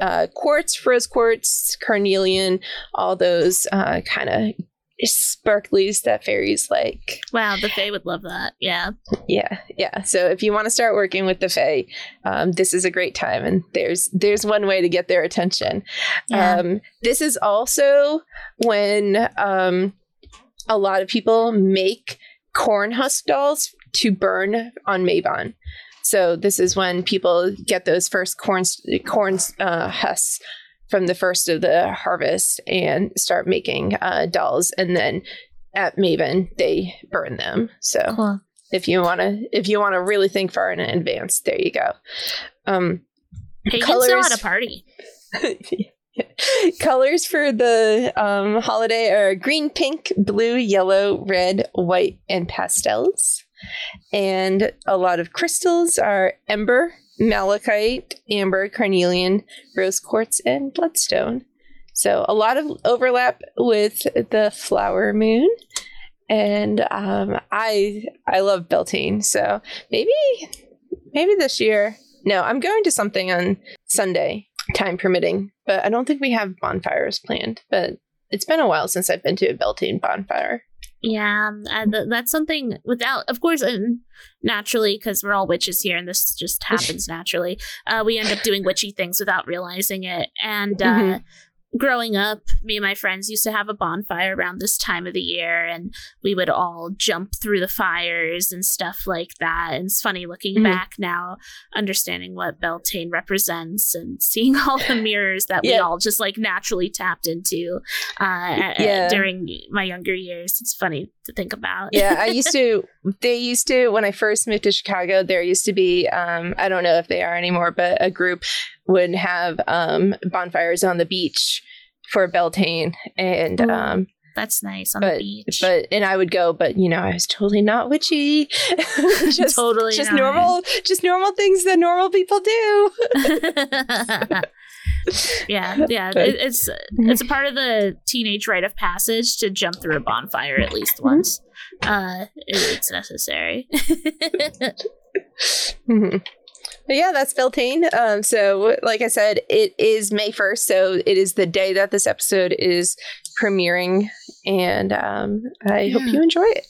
uh, quartz, rose quartz, carnelian, all those uh, kind of sparklies that fairies like. Wow, the Fae would love that. Yeah. Yeah, yeah. So if you want to start working with the Fae, um, this is a great time, and there's there's one way to get their attention. Yeah. Um, this is also when um, a lot of people make corn husk dolls to burn on Mabon. So this is when people get those first corn corn uh, husks from the first of the harvest and start making uh, dolls, and then at Mabon, they burn them. So Cool. if you want to, if you want to really think far in advance, there you go. Um, Pagans know how Colors. to party. Colors for the um, holiday are green, pink, blue, yellow, red, white, and pastels. And a lot of crystals are ember, malachite, amber, carnelian, rose quartz, and bloodstone. So a lot of overlap with the flower moon. And um, I I love Beltane, so maybe maybe this year. No, I'm going to something on Sunday time permitting. But I don't think we have bonfires planned. But it's been a while since I've been to a Beltane bonfire. Yeah, um, uh, th- that's something without, of course, and naturally, because we're all witches here, and this just happens naturally. Uh, we end up doing witchy things without realizing it. And uh, Mhm. Growing up, me and my friends used to have a bonfire around this time of the year, and we would all jump through the fires and stuff like that. And it's funny looking Mhm. back now, understanding what Beltane represents and seeing all the mirrors that we all just like naturally tapped into uh, Yeah. during my younger years. It's funny to think about. yeah, I used to. They used to when I first moved to Chicago. There used to be. Um, I don't know if they are anymore, but a group would have um, bonfires on the beach for Beltane, and Ooh, um, That's nice on but the beach. but and I would go, but you know, I was totally not witchy. just Totally just not. normal, just normal things that normal people do. yeah, yeah. It, it's it's a part of the teenage rite of passage to jump through a bonfire at least once. Uh, it- it's necessary. Mhm. Yeah, that's Beltane. Um, so, like I said, it is May 1st. So, it is the day that this episode is premiering. And um, I hope you enjoy it.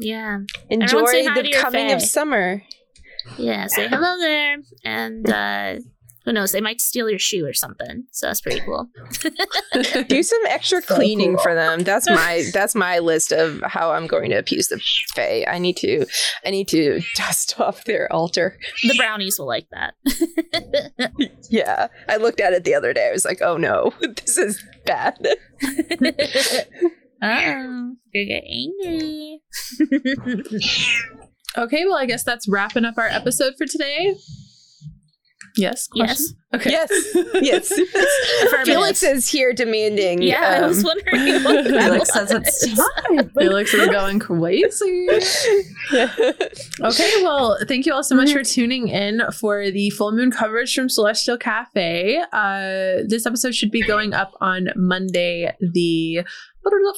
yeah, Enjoy say hi to the coming of summer. yeah. Say hello there, and uh, who knows? They might steal your shoe or something. So that's pretty cool. Do some extra So cleaning cool. for them. That's my that's my list of how I'm going to appease the Fae. I need to I need to dust off their altar. The brownies will like that. Yeah, I looked at it the other day. I was like, oh no, this is bad. oh, you get angry. Okay, well, I guess that's wrapping up our episode for today. Yes. Yes. Okay. Yes, yes. Felix is here demanding. Yeah, I was um, wondering what that Felix says it's time. Felix is going crazy. Okay, well, thank you all so much for tuning in for the full moon coverage from Celestial Cafe. Uh, this episode should be going up on Monday, the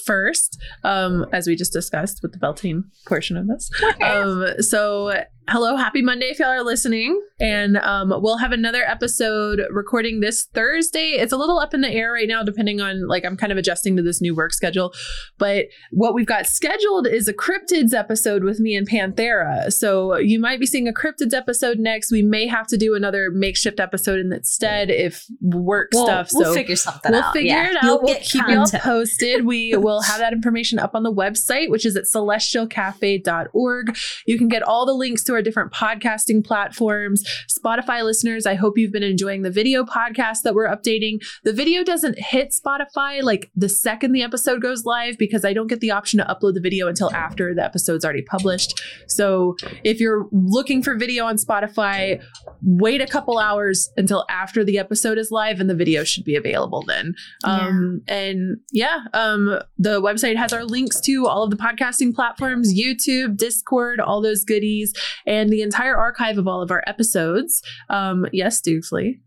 first, um, as we just discussed with the Beltane portion of this. Um, so hello, happy Monday if y'all are listening, and um, we'll have another episode recording this Thursday. It's a little up in the air right now, depending on like I'm kind of adjusting to this new work schedule, but what we've got scheduled is a cryptids episode with me and Panthera. So you might be seeing a cryptids episode next. We may have to do another makeshift episode instead if work We'll, stuff. we'll so figure something we'll out. figure Yeah. it You'll out. We'll get keep y'all posted. We will have that information up on the website, which is at celestialcafe.org. You can get all the links to our different podcasting platforms. Spotify listeners, I hope you've been enjoying the video podcast that we're updating. The video doesn't hit Spotify like the second the episode goes live because I don't get the option to upload the video until after the episode's already published. So if you're looking for video on Spotify, wait a couple hours until after the episode is live and the video should be available then. Um, and yeah, um, the website has our links to all of the podcasting platforms, YouTube, Discord, all those goodies, and the entire archive of all of our episodes. Um, yes, Doofley.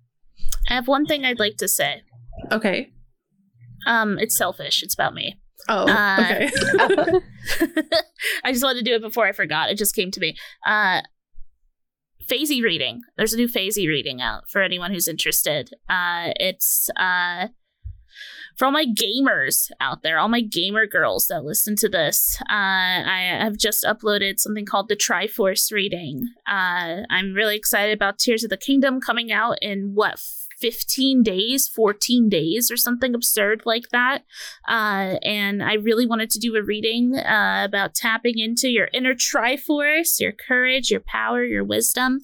I have one thing I'd like to say. Okay. Um, it's selfish. It's about me. Oh, Uh, okay. I just wanted to do it before I forgot. It just came to me. Uh, phasey reading. There's a new phasey reading out for anyone who's interested. Uh, it's uh, for all my gamers out there, all my gamer girls that listen to this. Uh, I have just uploaded something called the Triforce reading. Uh, I'm really excited about Tears of the Kingdom coming out in what 15 days, 14 days, or something absurd like that. Uh, and I really wanted to do a reading uh, about tapping into your inner Triforce, your courage, your power, your wisdom,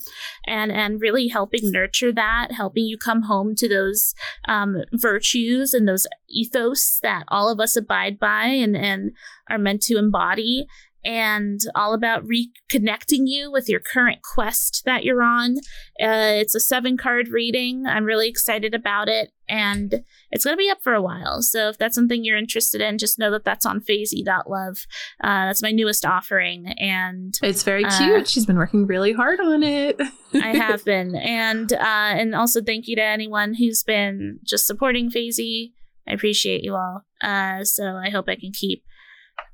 and and really helping nurture that, helping you come home to those um, virtues and those ethos that all of us abide by and and are meant to embody and all about reconnecting you with your current quest that you're on. Uh, it's a seven card reading. I'm really excited about it, and it's going to be up for a while. So if that's something you're interested in, just know that that's on Phasey.love. Uh, that's my newest offering, and It's very Uh, cute. She's been working really hard on it. I have been, and uh, and also thank you to anyone who's been just supporting Phasey. I appreciate you all. Uh, so I hope I can keep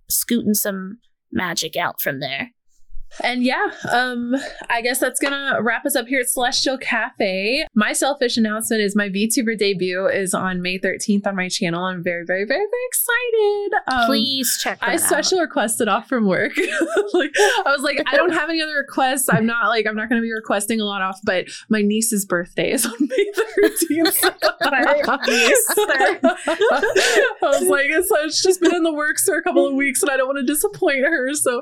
scooting some magic out from there. And yeah, um, I guess that's gonna wrap us up here at Celestial Cafe. My selfish announcement is my VTuber debut is on May 13th on my channel. I'm very, very, very, very excited. Um, Please check that I out. special requested off from work. like I was like, I don't have any other requests. I'm not like I'm not gonna be requesting a lot off, but my niece's birthday is on May 13th. I was like, it's, it's just been in the works for a couple of weeks and I don't want to disappoint her. So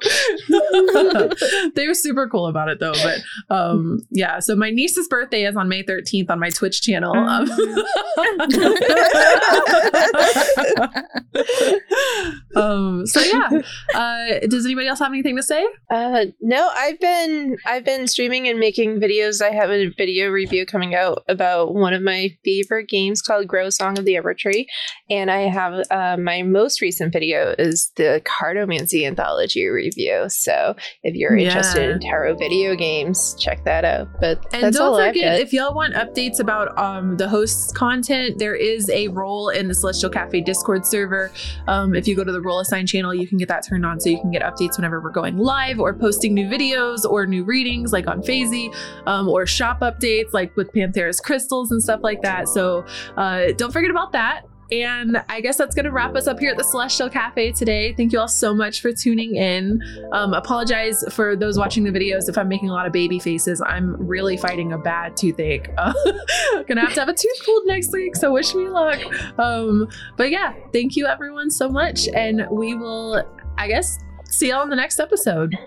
they were super cool about it though. But um yeah, so my niece's birthday is on May 13th on my Twitch channel. Um, um so yeah. Uh does anybody else have anything to say? Uh, no, I've been I've been streaming and making videos. I have a video review coming out about one of my favorite games called Grow Song of the Evertree, and I have uh, my most recent video is the Cardomancy anthology review. So if you're Yeah. interested in tarot video games, check that out. But And don't forget, if y'all want updates about um, the host's content, there is a role in the Celestial Cafe Discord server. Um, if you go to the role assign channel, you can get that turned on so you can get updates whenever we're going live or posting new videos or new readings like on Phasey um, or shop updates like with Panthera's crystals and stuff like that. So uh, don't forget about that. And I guess that's going to wrap us up here at the Celestial Cafe today. Thank you all so much for tuning in. Um, apologize for those watching the videos if I'm making a lot of baby faces. I'm really fighting a bad toothache. Uh, gonna have to have a tooth pulled next week, so wish me luck. Um, but yeah, thank you everyone so much, and we will, I guess, see y'all in the next episode.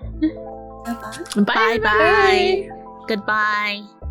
Bye Bye bye. Goodbye.